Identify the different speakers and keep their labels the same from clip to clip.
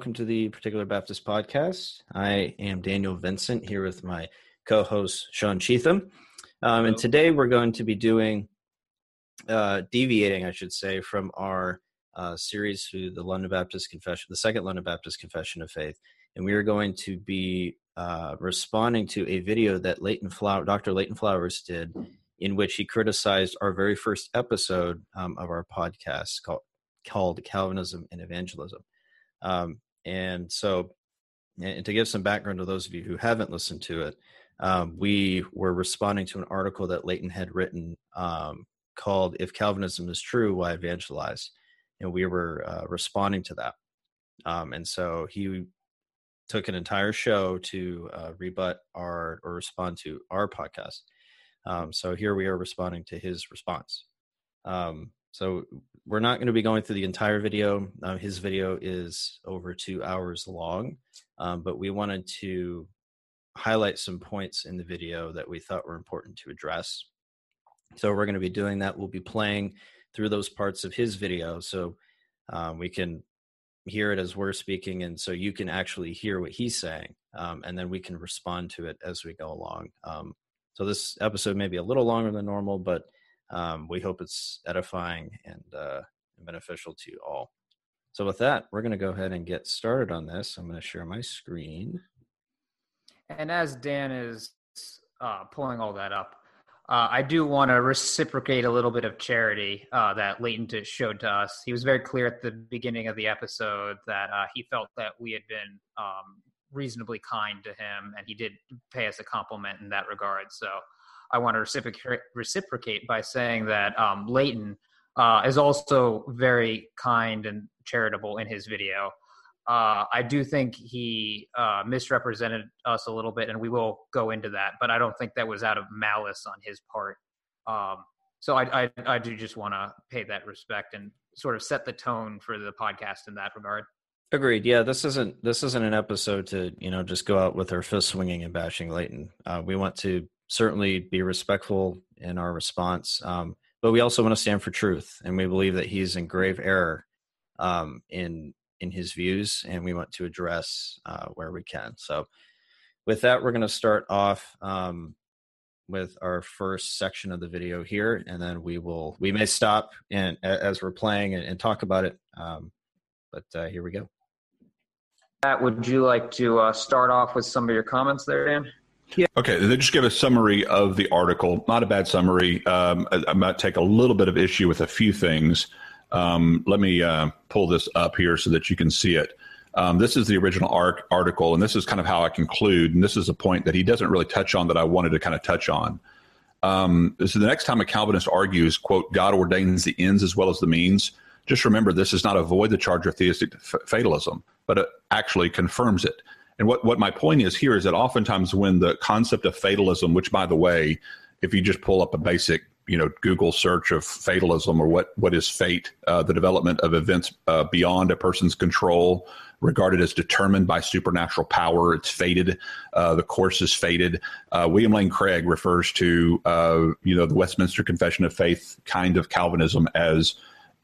Speaker 1: Welcome to the Particular Baptist Podcast. I am Daniel Vincent here with my co host, Sean Cheetham. Um, and today we're going to be doing, uh, deviating, I should say, from our uh, series through the London Baptist Confession, the second London Baptist Confession of Faith. And we are going to be uh, responding to a video that Leighton Flower, Dr. Leighton Flowers did, in which he criticized our very first episode um, of our podcast called, called Calvinism and Evangelism. Um, and so, and to give some background to those of you who haven't listened to it, um, we were responding to an article that Leighton had written um, called "If Calvinism is True, Why Evangelize," and we were uh, responding to that. Um, and so he took an entire show to uh, rebut our or respond to our podcast. Um, so here we are responding to his response. Um, so we're not going to be going through the entire video. Uh, his video is over two hours long, um, but we wanted to highlight some points in the video that we thought were important to address. So we're going to be doing that. We'll be playing through those parts of his video so um, we can hear it as we're speaking, and so you can actually hear what he's saying, um, and then we can respond to it as we go along. Um, so this episode may be a little longer than normal, but um, we hope it's edifying and, uh, beneficial to you all. So, with that, we're going to go ahead and get started on this. I'm going to share my screen.
Speaker 2: And as Dan is uh, pulling all that up, uh, I do want to reciprocate a little bit of charity uh, that Leighton showed to us. He was very clear at the beginning of the episode that uh, he felt that we had been um, reasonably kind to him, and he did pay us a compliment in that regard. So I want to reciprocate, reciprocate by saying that um, Leighton uh, is also very kind and charitable in his video. Uh, I do think he uh, misrepresented us a little bit, and we will go into that. But I don't think that was out of malice on his part. Um, so I, I, I do just want to pay that respect and sort of set the tone for the podcast in that regard.
Speaker 1: Agreed. Yeah, this isn't this isn't an episode to you know just go out with our fist swinging and bashing Leighton. Uh, we want to certainly be respectful in our response, um, but we also want to stand for truth, and we believe that he's in grave error um, in in his views, and we want to address uh, where we can. So, with that, we're going to start off um, with our first section of the video here, and then we will we may stop and as we're playing and, and talk about it. Um, but uh, here we go.
Speaker 2: Matt, would you like to uh, start off with some of your comments there, Dan?
Speaker 3: Yeah. Okay, they just give a summary of the article. Not a bad summary. Um, I, I might take a little bit of issue with a few things. Um, let me uh, pull this up here so that you can see it. Um, this is the original art, article, and this is kind of how I conclude. And this is a point that he doesn't really touch on that I wanted to kind of touch on. Um, so the next time a Calvinist argues, quote, God ordains the ends as well as the means, just remember this is not avoid the charge of theistic f- fatalism, but it actually confirms it. And what, what my point is here is that oftentimes when the concept of fatalism, which by the way, if you just pull up a basic you know Google search of fatalism or what what is fate, uh, the development of events uh, beyond a person's control, regarded as determined by supernatural power. It's fated. Uh, the course is fated. Uh, William Lane Craig refers to uh, you know the Westminster Confession of Faith kind of Calvinism as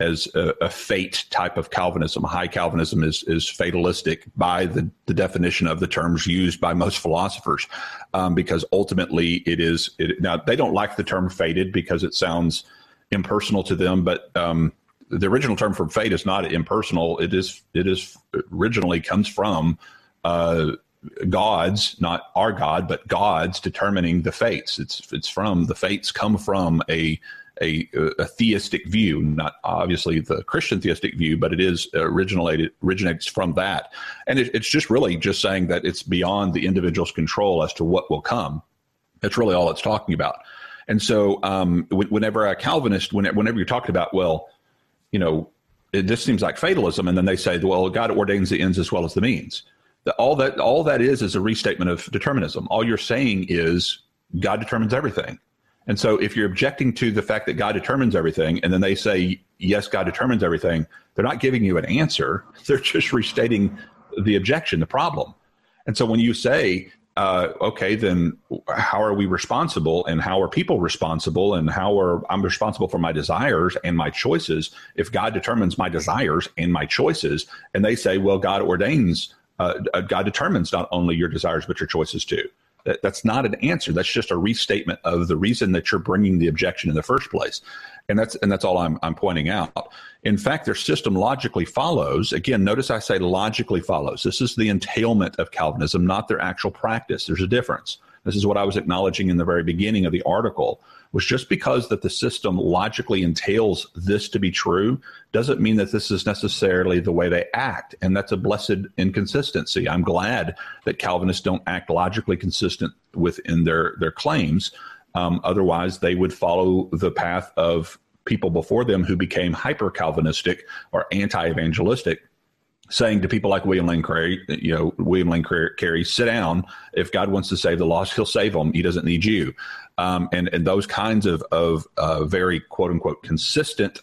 Speaker 3: as a, a, fate type of Calvinism. High Calvinism is is fatalistic by the, the definition of the terms used by most philosophers, um, because ultimately it is. It, now they don't like the term fated because it sounds impersonal to them, but um, the original term for fate is not impersonal. It is it is originally comes from. Uh, gods, not our God, but gods determining the fates. It's it's from the fates come from a a, a theistic view, not obviously the Christian theistic view, but it is originated originates from that, and it, it's just really just saying that it's beyond the individual's control as to what will come. That's really all it's talking about. And so, um, whenever a Calvinist, whenever you're talking about, well, you know, it just seems like fatalism, and then they say, well, God ordains the ends as well as the means. All that all that is is a restatement of determinism. All you're saying is God determines everything. And so if you're objecting to the fact that God determines everything, and then they say, yes, God determines everything, they're not giving you an answer. They're just restating the objection, the problem. And so when you say uh, okay, then how are we responsible and how are people responsible and how are I'm responsible for my desires and my choices if God determines my desires and my choices and they say, well, God ordains, uh, uh God determines not only your desires but your choices too. That, that's not an answer. That's just a restatement of the reason that you're bringing the objection in the first place and that's and that's all I'm I'm pointing out. In fact, their system logically follows. Again, notice I say logically follows. This is the entailment of Calvinism, not their actual practice. There's a difference. This is what I was acknowledging in the very beginning of the article. Was just because that the system logically entails this to be true doesn't mean that this is necessarily the way they act, and that's a blessed inconsistency. I'm glad that Calvinists don't act logically consistent within their their claims um, otherwise, they would follow the path of people before them who became hyper Calvinistic or anti evangelistic, saying to people like William Lane Carey, you know, William Lane Carey, sit down. If God wants to save the lost, he'll save them. He doesn't need you. Um, and, and those kinds of, of uh, very quote unquote consistent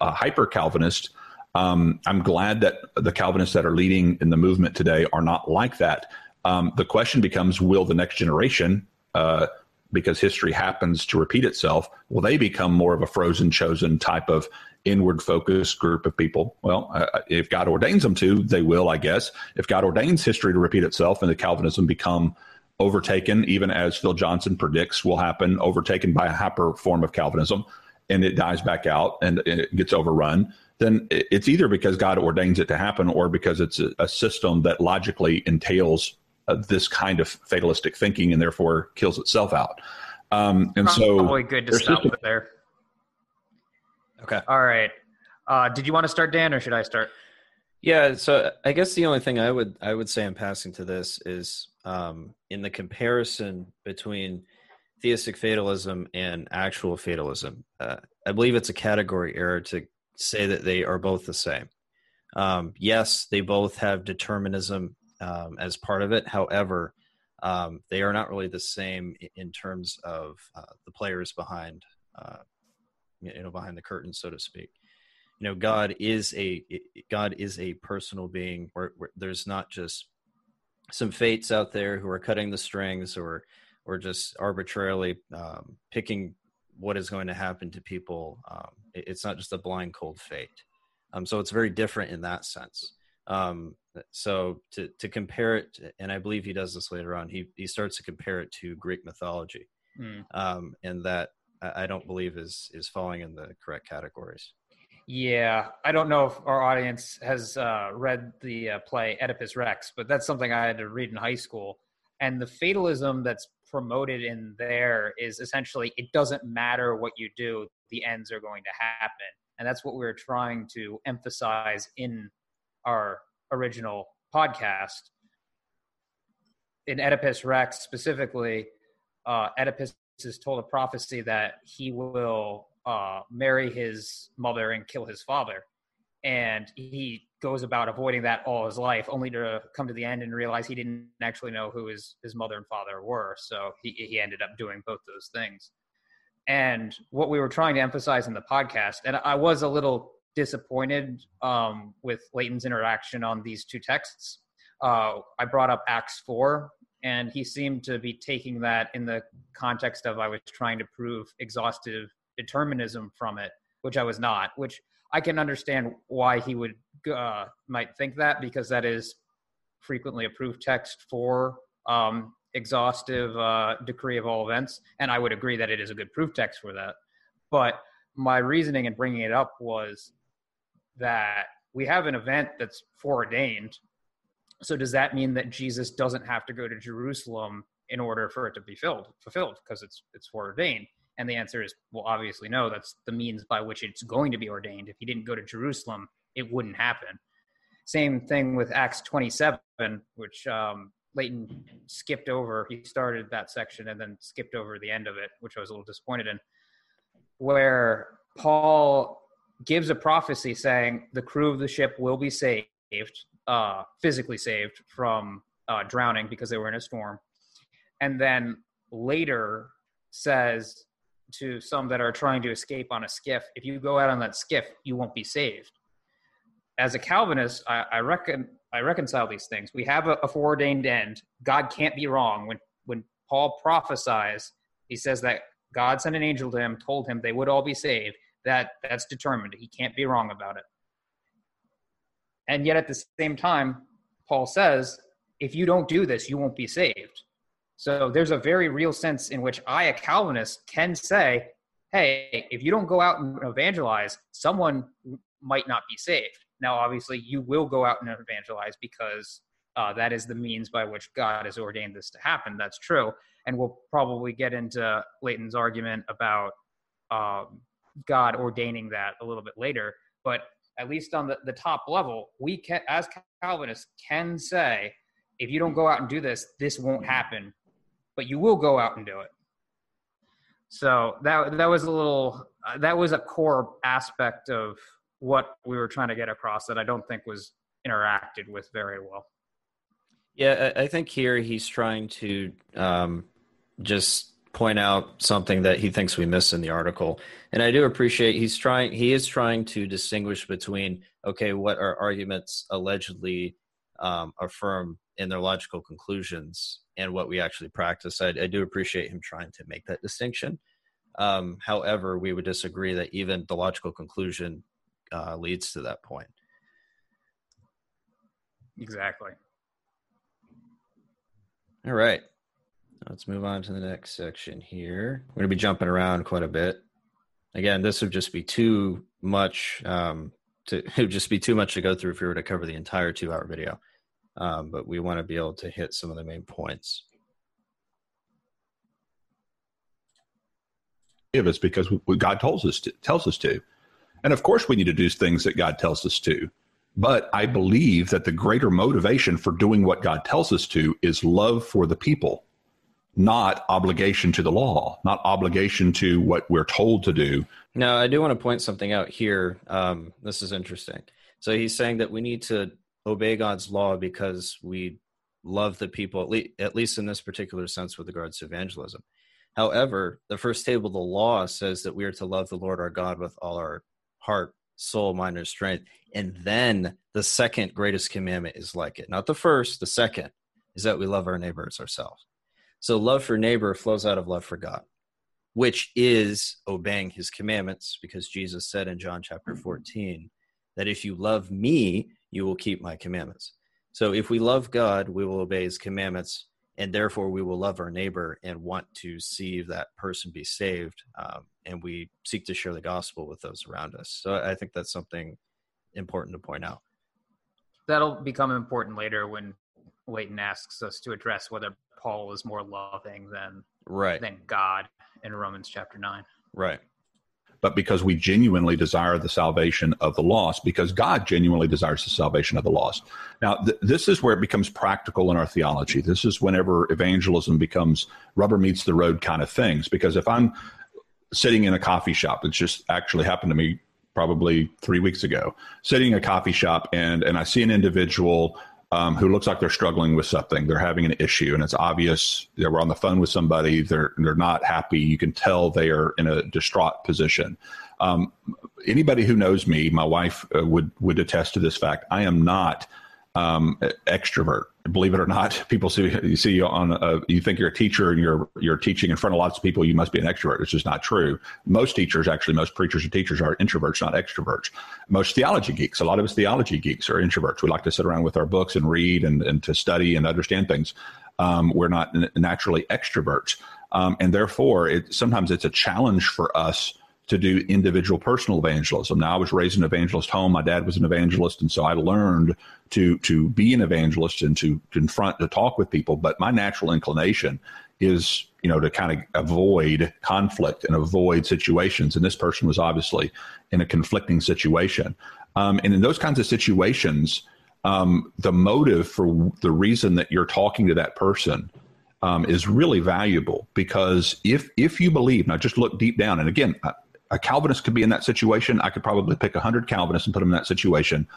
Speaker 3: uh, hyper Calvinist. Um, I'm glad that the Calvinists that are leading in the movement today are not like that. Um, the question becomes will the next generation uh, because history happens to repeat itself, will they become more of a frozen chosen type of inward focused group of people? Well, uh, if God ordains them to, they will, I guess. If God ordains history to repeat itself and the Calvinism become overtaken, even as Phil Johnson predicts will happen, overtaken by a hyper form of Calvinism, and it dies back out and it gets overrun, then it's either because God ordains it to happen or because it's a, a system that logically entails uh, this kind of fatalistic thinking and therefore kills itself out. Um, and
Speaker 2: Probably
Speaker 3: so,
Speaker 2: probably good to stop system- there.
Speaker 1: Okay.
Speaker 2: All right. Uh, did you want to start, Dan, or should I start?
Speaker 1: Yeah, so I guess the only thing I would I would say in passing to this is um, in the comparison between theistic fatalism and actual fatalism. Uh, I believe it's a category error to say that they are both the same. Um, yes, they both have determinism um, as part of it. However, um, they are not really the same in terms of uh, the players behind, uh, you know, behind the curtain, so to speak. You know, God is a God is a personal being where, where there's not just some fates out there who are cutting the strings or or just arbitrarily um, picking what is going to happen to people. Um, it, it's not just a blind cold fate. Um, so it's very different in that sense. Um, so to to compare it, and I believe he does this later on. He he starts to compare it to Greek mythology, mm. um, and that I don't believe is is falling in the correct categories.
Speaker 2: Yeah, I don't know if our audience has uh, read the uh, play Oedipus Rex, but that's something I had to read in high school. And the fatalism that's promoted in there is essentially it doesn't matter what you do, the ends are going to happen. And that's what we we're trying to emphasize in our original podcast. In Oedipus Rex specifically, uh, Oedipus is told a prophecy that he will uh, marry his mother and kill his father. And he goes about avoiding that all his life, only to come to the end and realize he didn't actually know who his, his mother and father were. So he, he ended up doing both those things. And what we were trying to emphasize in the podcast, and I was a little disappointed um, with Leighton's interaction on these two texts. Uh, I brought up Acts 4, and he seemed to be taking that in the context of I was trying to prove exhaustive determinism from it, which I was not, which I can understand why he would uh, might think that because that is frequently a proof text for um, exhaustive uh, decree of all events, and I would agree that it is a good proof text for that. But my reasoning in bringing it up was that we have an event that's foreordained. So does that mean that Jesus doesn't have to go to Jerusalem in order for it to be filled, fulfilled because it's it's foreordained? And the answer is well, obviously no. That's the means by which it's going to be ordained. If he didn't go to Jerusalem, it wouldn't happen. Same thing with Acts 27, which um, Leighton skipped over. He started that section and then skipped over the end of it, which I was a little disappointed in, where Paul gives a prophecy saying the crew of the ship will be saved, uh, physically saved from uh, drowning because they were in a storm, and then later says to some that are trying to escape on a skiff, if you go out on that skiff, you won't be saved. As a Calvinist, I, I reckon I reconcile these things. We have a, a foreordained end. God can't be wrong. When when Paul prophesies, he says that God sent an angel to him, told him they would all be saved. That that's determined. He can't be wrong about it. And yet at the same time, Paul says, if you don't do this, you won't be saved. So there's a very real sense in which I, a Calvinist, can say, hey, if you don't go out and evangelize, someone might not be saved. Now, obviously, you will go out and evangelize because uh, that is the means by which God has ordained this to happen. That's true. And we'll probably get into Leighton's argument about um, God ordaining that a little bit later. But at least on the, the top level, we can, as Calvinists, can say, if you don't go out and do this, this won't happen, but you will go out and do it. So that that was a little uh, that was a core aspect of what we were trying to get across that I don't think was interacted with very well.
Speaker 1: Yeah, I think here he's trying to um, just point out something that he thinks we miss in the article, and I do appreciate he's trying. He is trying to distinguish between okay, what our arguments allegedly um, affirm in their logical conclusions, and what we actually practice. I, I do appreciate him trying to make that distinction. Um, however, we would disagree that even the logical conclusion uh, leads to that point.
Speaker 2: Exactly.
Speaker 1: All right. Let's move on to the next section here. We're going to be jumping around quite a bit. Again, this would just be too much um, to it would just be too much to go through if we were to cover the entire two hour video. Um, but we want to be able to hit some of the main points.
Speaker 3: Give us because God tells us to, tells us to. And of course, we need to do things that God tells us to. But I believe that the greater motivation for doing what God tells us to is love for the people, not obligation to the law, not obligation to what we're told to do.
Speaker 1: Now, I do want to point something out here. Um, this is interesting. So he's saying that we need to obey God's law because we love the people, at least, at least in this particular sense with regards to evangelism. However, the first table of the law says that we are to love the Lord our God with all our heart, soul, mind, and strength. And then the second greatest commandment is like it. Not the first, the second is that we love our neighbors ourselves. So love for neighbor flows out of love for God, which is obeying his commandments, because Jesus said in John chapter mm-hmm. 14 that if you love me, you will keep my commandments. So if we love God, we will obey his commandments and therefore we will love our neighbor and want to see that person be saved um, and we seek to share the gospel with those around us. So i think that's something important to point out.
Speaker 2: That'll become important later when leighton asks us to address whether paul is more loving than
Speaker 1: right.
Speaker 2: than god in romans chapter 9
Speaker 1: right
Speaker 3: but because we genuinely desire the salvation of the lost, because God genuinely desires the salvation of the lost. Now, th- this is where it becomes practical in our theology. This is whenever evangelism becomes rubber meets the road kind of things. Because if I'm sitting in a coffee shop, it's just actually happened to me probably three weeks ago, sitting in a coffee shop and, and I see an individual um, who looks like they're struggling with something. They're having an issue, and it's obvious they were on the phone with somebody. They're they're not happy. You can tell they are in a distraught position. Um, anybody who knows me, my wife uh, would would attest to this fact. I am not um, extrovert. Believe it or not, people see you see you on a, you think you're a teacher and you're you're teaching in front of lots of people. You must be an extrovert. It's just not true. Most teachers, actually, most preachers and teachers are introverts, not extroverts. Most theology geeks, a lot of us theology geeks are introverts. We like to sit around with our books and read and, and to study and understand things. Um, we're not naturally extroverts, um, and therefore, it, sometimes it's a challenge for us to do individual personal evangelism. Now, I was raised in an evangelist home. My dad was an evangelist, and so I learned to to be an evangelist and to confront, to talk with people. But my natural inclination is, you know, to kind of avoid conflict and avoid situations. And this person was obviously in a conflicting situation. Um, and in those kinds of situations, um, the motive for the reason that you're talking to that person um, is really valuable because if if you believe now, just look deep down. And again, a Calvinist could be in that situation. I could probably pick hundred Calvinists and put them in that situation,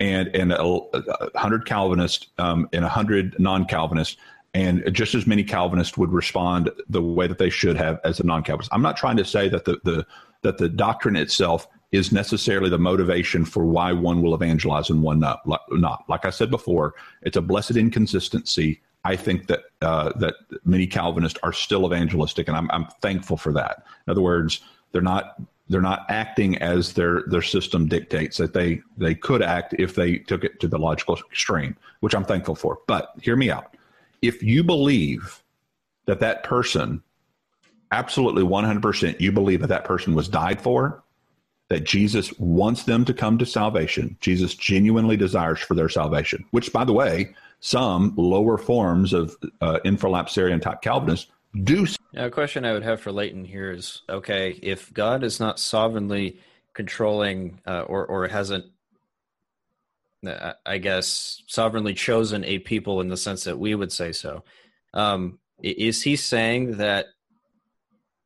Speaker 3: and and a, a hundred Calvinists um, and hundred non-Calvinists, and just as many Calvinists would respond the way that they should have as a non-Calvinist. I'm not trying to say that the the that the doctrine itself is necessarily the motivation for why one will evangelize and one not. Not like I said before, it's a blessed inconsistency. I think that uh, that many Calvinists are still evangelistic, and I'm, I'm thankful for that. In other words, they're not they're not acting as their their system dictates that they they could act if they took it to the logical extreme, which I'm thankful for. But hear me out. If you believe that that person absolutely 100% you believe that that person was died for, that Jesus wants them to come to salvation, Jesus genuinely desires for their salvation, which by the way, some lower forms of uh, infralapsarian type Calvinists do.
Speaker 1: Now, a question I would have for Leighton here is: Okay, if God is not sovereignly controlling uh, or or hasn't, uh, I guess, sovereignly chosen a people in the sense that we would say so, um, is He saying that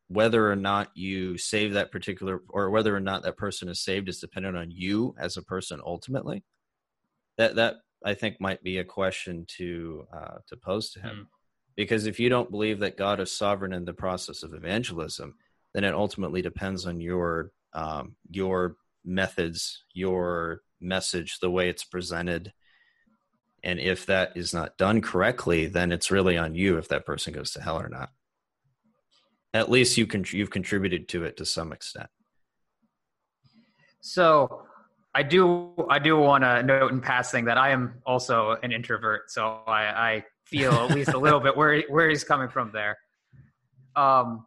Speaker 1: whether or not you save that particular or whether or not that person is saved is dependent on you as a person ultimately? That that I think might be a question to uh, to pose to him. Mm because if you don't believe that God is sovereign in the process of evangelism, then it ultimately depends on your um, your methods, your message, the way it's presented. And if that is not done correctly, then it's really on you if that person goes to hell or not. At least you can you've contributed to it to some extent.
Speaker 2: So I do I do want to note in passing that I am also an introvert, so I, I feel at least a little bit where where he's coming from there. Um,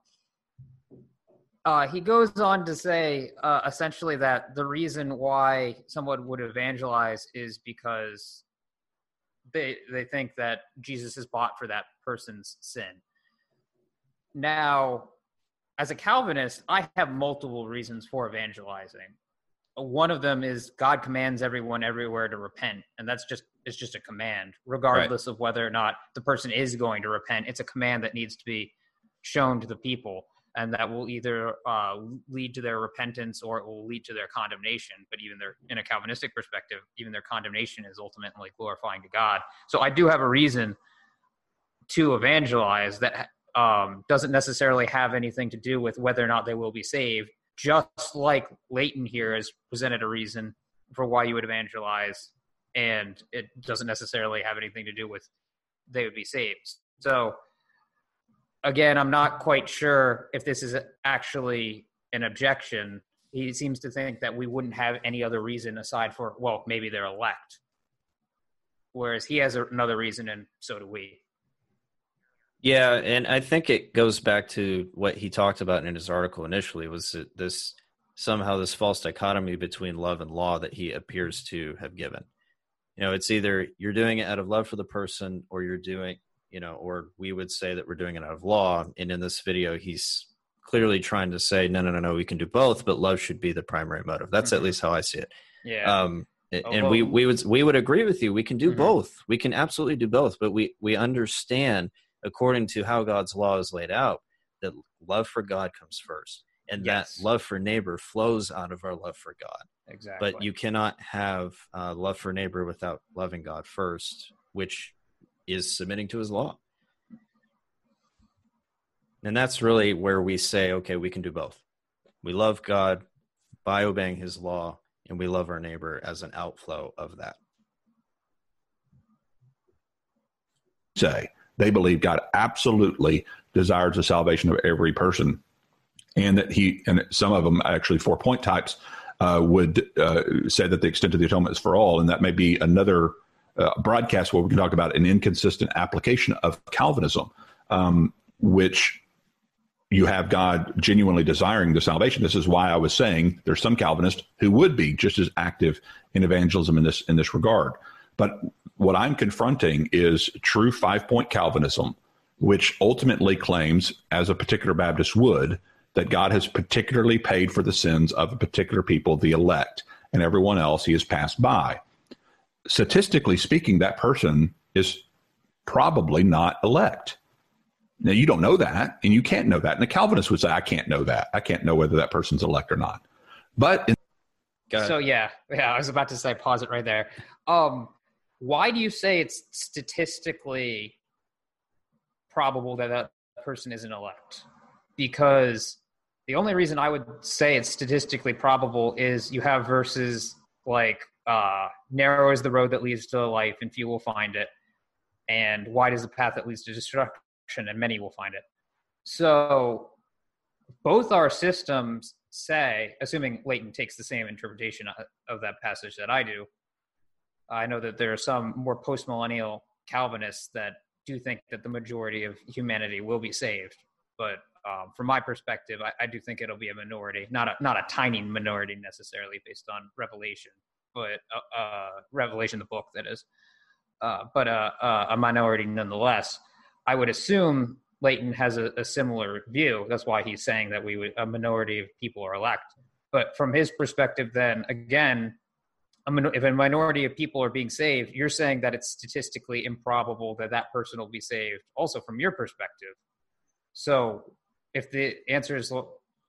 Speaker 2: uh, he goes on to say uh, essentially that the reason why someone would evangelize is because they they think that Jesus is bought for that person's sin. Now, as a Calvinist, I have multiple reasons for evangelizing one of them is God commands everyone everywhere to repent, and that's just it's just a command, regardless right. of whether or not the person is going to repent. It's a command that needs to be shown to the people, and that will either uh, lead to their repentance or it will lead to their condemnation. But even their, in a Calvinistic perspective, even their condemnation is ultimately glorifying to God. So I do have a reason to evangelize that um, doesn't necessarily have anything to do with whether or not they will be saved just like Leighton here has presented a reason for why you would evangelize, and it doesn't necessarily have anything to do with they would be saved. So, again, I'm not quite sure if this is actually an objection. He seems to think that we wouldn't have any other reason aside for, well, maybe they're elect. Whereas he has another reason, and so do we.
Speaker 1: Yeah, and I think it goes back to what he talked about in his article initially was this somehow this false dichotomy between love and law that he appears to have given. You know, it's either you're doing it out of love for the person or you're doing, you know, or we would say that we're doing it out of law. And in this video, he's clearly trying to say, no, no, no, no, we can do both, but love should be the primary motive. That's mm-hmm. at least how I see it.
Speaker 2: Yeah. Um,
Speaker 1: and we we would we would agree with you. We can do mm-hmm. both. We can absolutely do both, but we we understand according to how God's law is laid out, that love for God comes first. And yes. that love for neighbor flows out of our love for God.
Speaker 2: Exactly.
Speaker 1: But you cannot have uh, love for neighbor without loving God first, which is submitting to his law. And that's really where we say, okay, we can do both. We love God by obeying his law, and we love our neighbor as an outflow of that.
Speaker 3: Say, they believe God absolutely desires the salvation of every person, and that He and some of them actually four point types uh, would uh, say that the extent of the atonement is for all, and that may be another uh, broadcast where we can talk about an inconsistent application of Calvinism, um, which you have God genuinely desiring the salvation. This is why I was saying there's some Calvinists who would be just as active in evangelism in this in this regard. But what I'm confronting is true five point Calvinism, which ultimately claims, as a particular Baptist would, that God has particularly paid for the sins of a particular people, the elect, and everyone else he has passed by. Statistically speaking, that person is probably not elect. Now, you don't know that, and you can't know that. And the Calvinist would say, I can't know that. I can't know whether that person's elect or not. But in-
Speaker 2: so, yeah, yeah, I was about to say, pause it right there. Um, why do you say it's statistically probable that that person is an elect? Because the only reason I would say it's statistically probable is you have verses like uh, narrow is the road that leads to life, and few will find it, and wide is the path that leads to destruction, and many will find it. So both our systems say, assuming Leighton takes the same interpretation of that passage that I do, I know that there are some more postmillennial Calvinists that do think that the majority of humanity will be saved. But um, from my perspective, I, I, do think it'll be a minority, not a not a tiny minority necessarily based on Revelation, but uh, uh, Revelation, the book that is, uh, but uh, uh, a minority nonetheless. I would assume Leighton has a, a, similar view. That's why he's saying that we would, a minority of people are elect. But from his perspective, then again, if a minority of people are being saved, you're saying that it's statistically improbable that that person will be saved. Also, from your perspective, so if the answer is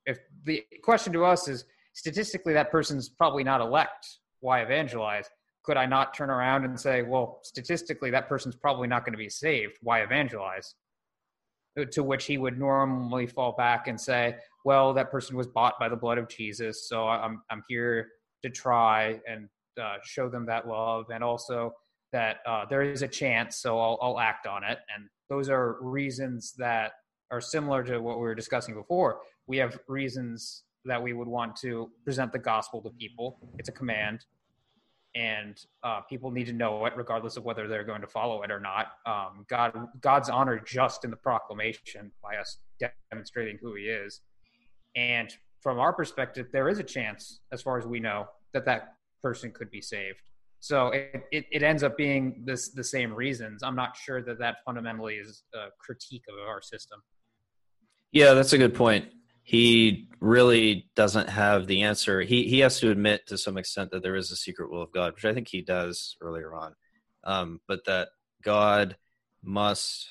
Speaker 2: if the question to us is statistically that person's probably not elect, why evangelize? Could I not turn around and say, well, statistically that person's probably not going to be saved? Why evangelize? Uh, to which he would normally fall back and say, "Well, that person was bought by the blood of Jesus, so I'm I'm here to try and uh, show them that love, and also that uh, there is a chance, so I'll, I'll act on it." And those are reasons that are similar to what we were discussing before. We have reasons that we would want to present the gospel to people. It's a command and uh, people need to know it regardless of whether they're going to follow it or not. Um, God, God's honor just in the proclamation by us demonstrating who He is, and from our perspective, there is a chance, as far as we know, that that person could be saved. So it, it, it ends up being this the same reasons. I'm not sure that that fundamentally is a critique of our system.
Speaker 1: Yeah, that's a good point he really doesn't have the answer. He he has to admit to some extent that there is a secret will of God, which I think he does earlier on, um, but that God must.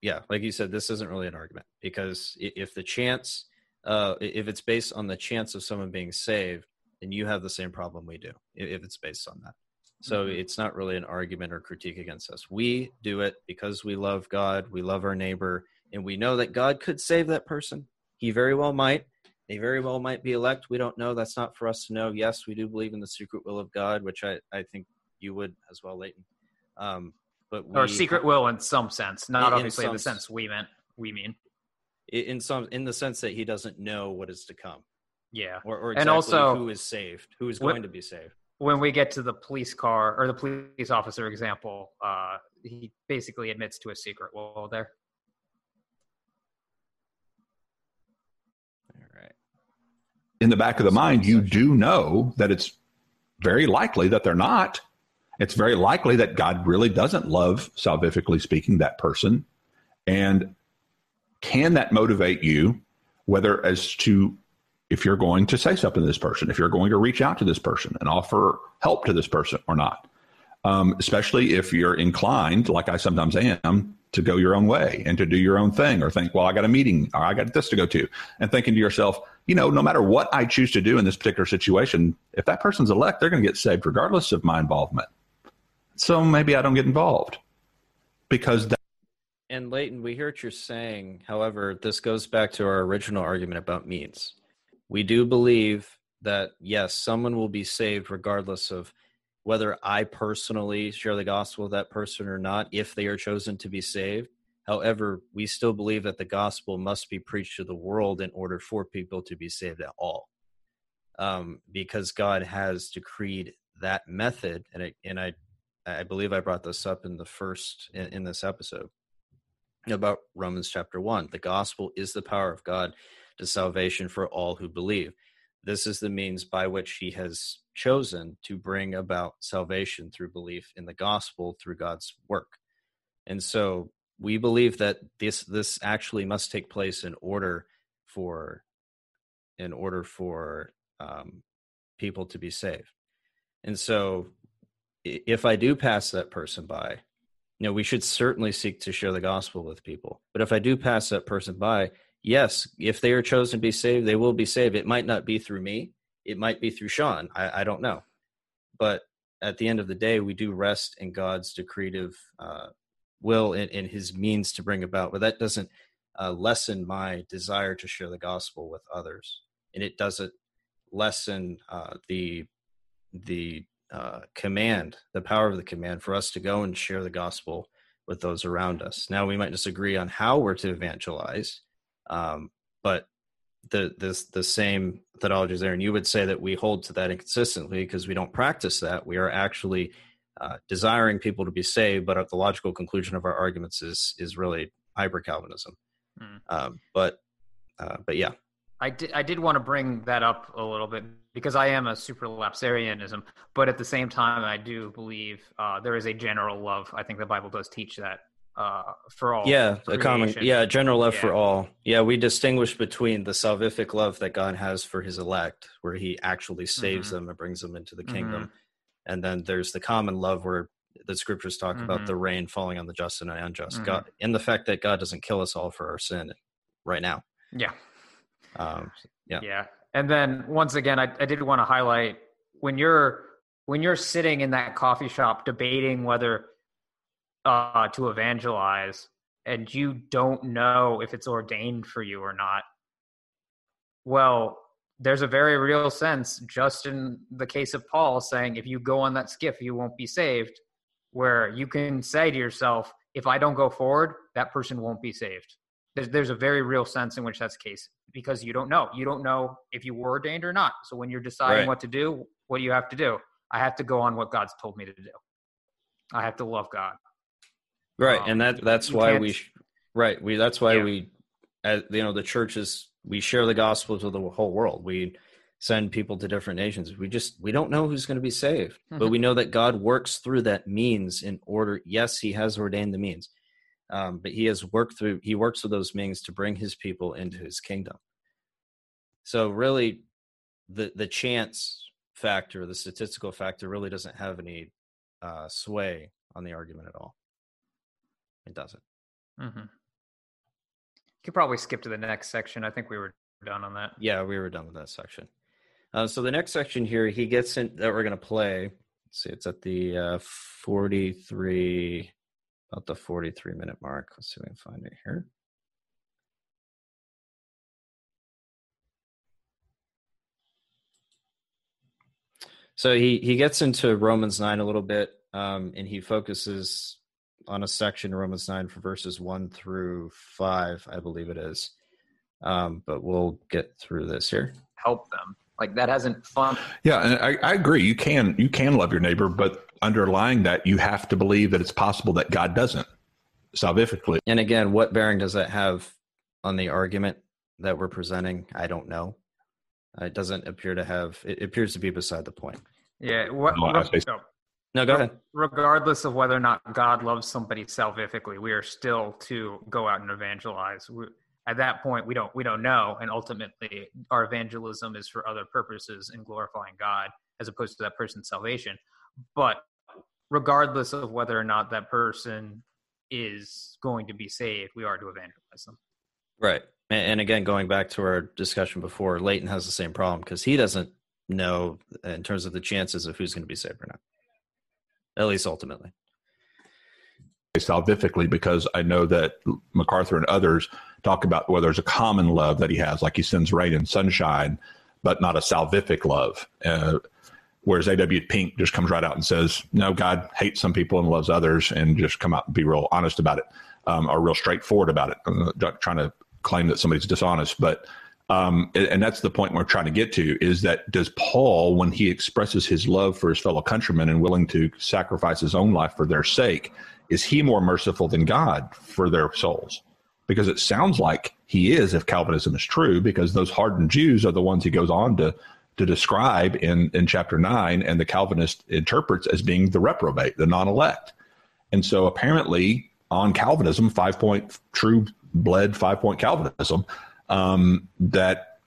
Speaker 1: Yeah, like you said, this isn't really an argument because if the chance, uh, if it's based on the chance of someone being saved, then you have the same problem we do. If it's based on that, so mm-hmm. it's not really an argument or critique against us. We do it because we love God, we love our neighbor, and we know that God could save that person. He very well might. They very well might be elect. We don't know. That's not for us to know. Yes, we do believe in the secret will of God, which I, I think you would as well, Leighton. Um, but
Speaker 2: we, or secret will in some sense, not in, obviously in, the sense we meant. We mean
Speaker 1: in some in the sense that he doesn't know what is to come.
Speaker 2: Yeah,
Speaker 1: or, or exactly and also who is saved, who is going when, to be saved.
Speaker 2: When we get to the police car or the police officer example, uh, he basically admits to a secret will there. All right.
Speaker 3: In the back of the mind, you do know that it's very likely that they're not. It's very likely that God really doesn't love, salvifically speaking, that person. And can that motivate you, whether as to if you're going to say something to this person, if you're going to reach out to this person and offer help to this person or not? Um, especially if you're inclined, like I sometimes am, to go your own way and to do your own thing or think, well, I got a meeting or I got this to go to, and thinking to yourself, you know, no matter what I choose to do in this particular situation, if that person's elect, they're going to get saved regardless of my involvement. So maybe I don't get involved because that.
Speaker 1: And Leighton, we hear what you're saying. However, this goes back to our original argument about means. We do believe that, yes, someone will be saved regardless of whether I personally share the gospel with that person or not, if they are chosen to be saved. However, we still believe that the gospel must be preached to the world in order for people to be saved at all. Um, because God has decreed that method, and I, and I, I believe I brought this up in the first in, in this episode about Romans chapter one. The gospel is the power of God to salvation for all who believe. This is the means by which He has chosen to bring about salvation through belief in the gospel through God's work. And so we believe that this this actually must take place in order for in order for um, people to be saved. And so if I do pass that person by, you know, we should certainly seek to share the gospel with people. But if I do pass that person by, yes, if they are chosen to be saved, they will be saved. It might not be through me, it might be through Sean. I, I don't know. But at the end of the day, we do rest in God's decretive uh, will and, and, his means to bring about. But that doesn't uh, lessen my desire to share the gospel with others, and it doesn't lessen uh, the the uh, command, the power of the command for us to go and share the gospel with those around us. Now we might disagree on how we're to evangelize, um, but the this the same methodology is there, and you would say that we hold to that inconsistently because we don't practice that. We are actually uh, desiring people to be saved, but the logical conclusion of our arguments is is really hyper Calvinism. Mm. Um, but uh, but yeah,
Speaker 2: I did I did want to bring that up a little bit because I am a supralapsarianism, but at the same time, I do believe uh, there is a general love. I think the Bible does teach that uh, for all.
Speaker 1: Yeah, a common. Yeah, general love yeah. for all. Yeah, we distinguish between the salvific love that God has for His elect, where He actually saves mm-hmm. them and brings them into the kingdom, mm-hmm. and then there's the common love where the scriptures talk mm-hmm. about the rain falling on the just and the unjust. Mm-hmm. God, in the fact that God doesn't kill us all for our sin right now.
Speaker 2: Yeah.
Speaker 1: Um, yeah.
Speaker 2: Yeah. And then once again, I, I did want to highlight when you're when you're sitting in that coffee shop debating whether uh, to evangelize and you don't know if it's ordained for you or not. Well, there's a very real sense, just in the case of Paul, saying if you go on that skiff, you won't be saved, where you can say to yourself, if I don't go forward, that person won't be saved. There's, there's a very real sense in which that's the case because you don't know. You don't know if you were ordained or not. So when you're deciding right. what to do, what do you have to do? I have to go on what God's told me to do. I have to love God.
Speaker 1: Right, um, and that that's why we right we that's why yeah. we as, you know the churches we share the gospel to the whole world. We send people to different nations. We just we don't know who's going to be saved, mm-hmm. but we know that God works through that means in order. Yes, He has ordained the means, um, but He has worked through. He works through those means to bring His people into His kingdom. So really, the the chance factor, the statistical factor, really doesn't have any uh, sway on the argument at all. It doesn't.
Speaker 2: Mm-hmm. You could probably skip to the next section. I think we were done on that.
Speaker 1: Yeah, we were done with that section. Uh, so the next section here, he gets in that we're going to play. Let's see, it's at the uh, 43, about the 43 minute mark. Let's see if we can find it here. So he he gets into Romans nine a little bit, um, and he focuses on a section Romans nine for verses one through five, I believe it is. Um, but we'll get through this here.
Speaker 2: Help them like that hasn't fun.
Speaker 3: Yeah, and I, I agree. You can you can love your neighbor, but underlying that, you have to believe that it's possible that God doesn't salvifically.
Speaker 1: And again, what bearing does that have on the argument that we're presenting? I don't know. It doesn't appear to have. It appears to be beside the point.
Speaker 2: Yeah. What? No,
Speaker 1: no, no, go ahead.
Speaker 2: Regardless of whether or not God loves somebody salvifically, we are still to go out and evangelize. We, at that point, we don't we don't know, and ultimately, our evangelism is for other purposes in glorifying God, as opposed to that person's salvation. But regardless of whether or not that person is going to be saved, we are to evangelize them.
Speaker 1: Right. And again, going back to our discussion before, Leighton has the same problem because he doesn't know in terms of the chances of who's going to be saved or not, at least ultimately.
Speaker 3: Salvifically, because I know that MacArthur and others talk about where there's a common love that he has, like he sends rain and sunshine, but not a salvific love. Uh, whereas A.W. Pink just comes right out and says, no, God hates some people and loves others, and just come out and be real honest about it, um, or real straightforward about it. I'm not trying to claim that somebody's dishonest, but um, and that's the point we're trying to get to is that does Paul, when he expresses his love for his fellow countrymen and willing to sacrifice his own life for their sake, is he more merciful than God for their souls? Because it sounds like he is, if Calvinism is true, because those hardened Jews are the ones he goes on to to describe in in chapter nine, and the Calvinist interprets as being the reprobate, the non-elect. And so apparently, on Calvinism, five point true bled five point Calvinism, um, that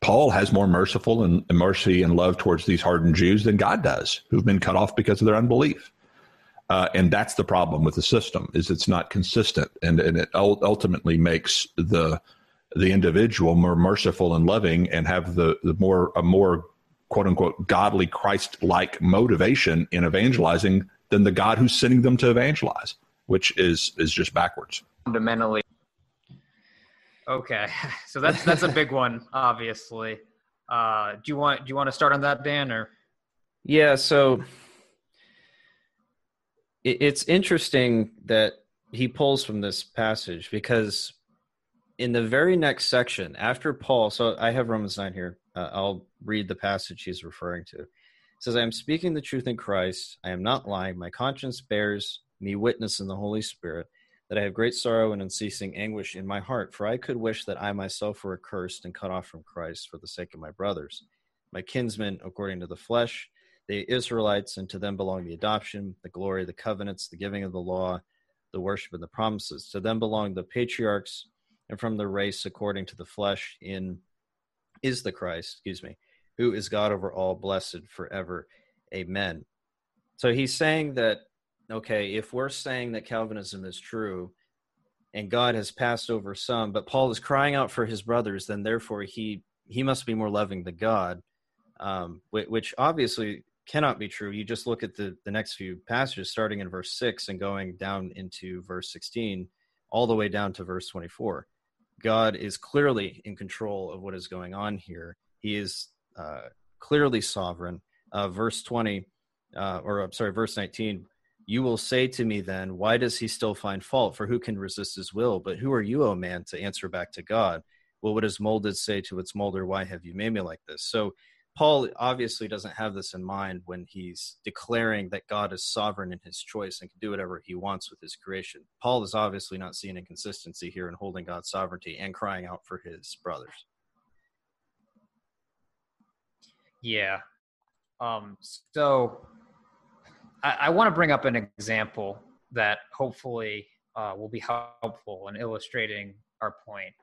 Speaker 3: Paul has more merciful and, mercy and love towards these hardened Jews than God does, who've been cut off because of their unbelief. Uh, and that's the problem with the system is it's not consistent, and, and it ultimately makes the the individual more merciful and loving, and have the the more a more quote unquote godly Christ like motivation in evangelizing than the God who's sending them to evangelize, which is is just backwards.
Speaker 2: Fundamentally, Okay, so that's that's a big one, obviously. Uh, do you want do you want to start on that, Dan, or?
Speaker 1: Yeah, so it, it's interesting that he pulls from this passage because in the very next section after Paul, so I have Romans nine here. Uh, I'll read the passage he's referring to. It says, "I am speaking the truth in Christ. I am not lying. My conscience bears me witness in the Holy Spirit." That I have great sorrow and unceasing anguish in my heart, for I could wish that I myself were accursed and cut off from Christ for the sake of my brothers, my kinsmen according to the flesh, the Israelites, and to them belong the adoption, the glory, the covenants, the giving of the law, the worship, and the promises. To them belong the patriarchs, and from the race according to the flesh in is the Christ, excuse me, who is God over all, blessed forever. Amen. So he's saying that okay, if we're saying that Calvinism is true and God has passed over some, but Paul is crying out for his brothers, then therefore he he must be more loving than God, um, which obviously cannot be true. You just look at the the next few passages, starting in verse six and going down into verse sixteen, all the way down to verse twenty four. God is clearly in control of what is going on here. He is uh, clearly sovereign. Uh, verse twenty, uh, or I'm sorry, verse nineteen you will say to me then, Why does he still find fault? For who can resist his will? But who are you, O man, to answer back to God? Well, what does molded say to its molder? Why have you made me like this? So Paul obviously doesn't have this in mind when he's declaring that God is sovereign in his choice and can do whatever he wants with his creation. Paul is obviously not seeing inconsistency here in holding God's sovereignty and crying out for his brothers.
Speaker 2: Yeah. Um, so I, I want to bring up an example that hopefully uh, will be helpful in illustrating our point.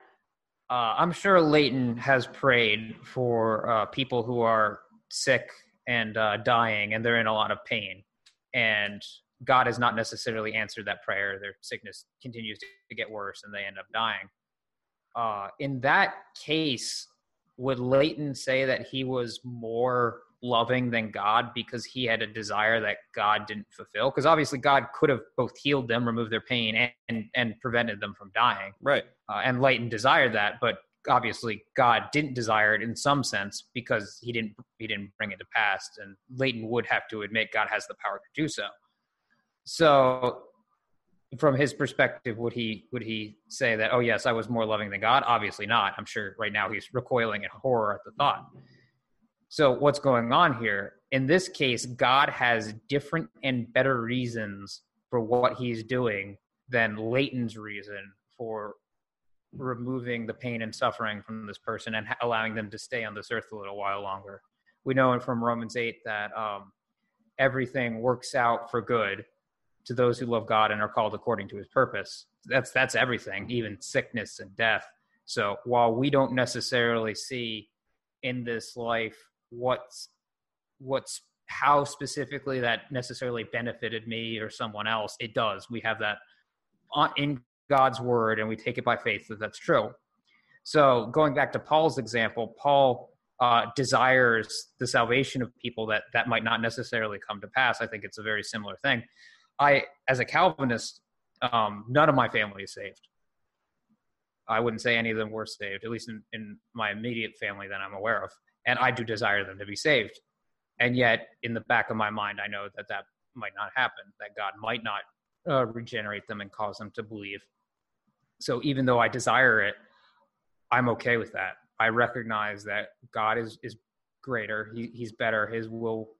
Speaker 2: Uh, I'm sure Leighton has prayed for uh, people who are sick and uh, dying, and they're in a lot of pain, and God has not necessarily answered that prayer. Their sickness continues to get worse, and they end up dying. Uh, in that case, would Leighton say that he was more loving than God because he had a desire that God didn't fulfill. Because obviously, God could have both healed them, removed their pain, and and, and prevented them from dying.
Speaker 1: Right.
Speaker 2: Uh, and Leighton desired that, but obviously, God didn't desire it in some sense because he didn't he didn't bring it to pass. And Leighton would have to admit God has the power to do so. So. From his perspective, would he would he say that? Oh yes, I was more loving than God. Obviously not. I'm sure right now he's recoiling in horror at the thought. So, what's going on here? In this case, God has different and better reasons for what he's doing than Leighton's reason for removing the pain and suffering from this person and allowing them to stay on this earth a little while longer. We know from Romans 8 that um, everything works out for good to those who love God and are called according to his purpose. That's that's everything, even sickness and death. So while we don't necessarily see in this life what's what's how specifically that necessarily benefited me or someone else it does. We have that in god's word and we take it by faith that that's true. So going back to paul's example paul uh, desires the salvation of people that that might not necessarily come to pass. I think it's a very similar thing. I as a calvinist um, none of my family is saved. I wouldn't say any of them were saved at least in, in my immediate family that i'm aware of and I do desire them to be saved. And yet, in the back of my mind, I know that that might not happen, that God might not uh, regenerate them and cause them to believe. So, even though I desire it, I'm okay with that. I recognize that God is, is greater, he, He's better, His will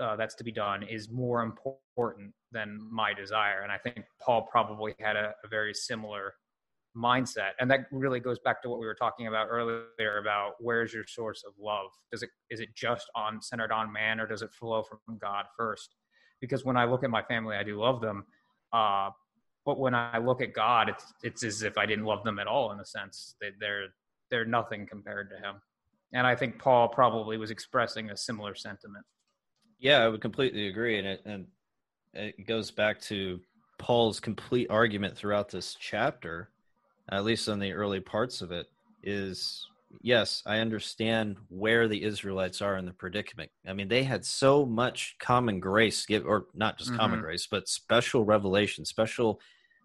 Speaker 2: uh, that's to be done is more important than my desire. And I think Paul probably had a, a very similar mindset. And that really goes back to what we were talking about earlier about where's your source of love? Does it is it just on centered on man or does it flow from god first? Because when i look at my family i do love them uh, but when i look at god it's it's as if i didn't love them at all in a sense. They, they're they're nothing compared to him. And i think paul probably was expressing a similar sentiment.
Speaker 1: Yeah i would completely agree. And it and it goes back to paul's complete argument throughout this chapter at least in the early parts of it, is yes, I understand where the Israelites are in the predicament. I mean, they had so much common grace, give or not just mm-hmm. common grace, but special revelation, special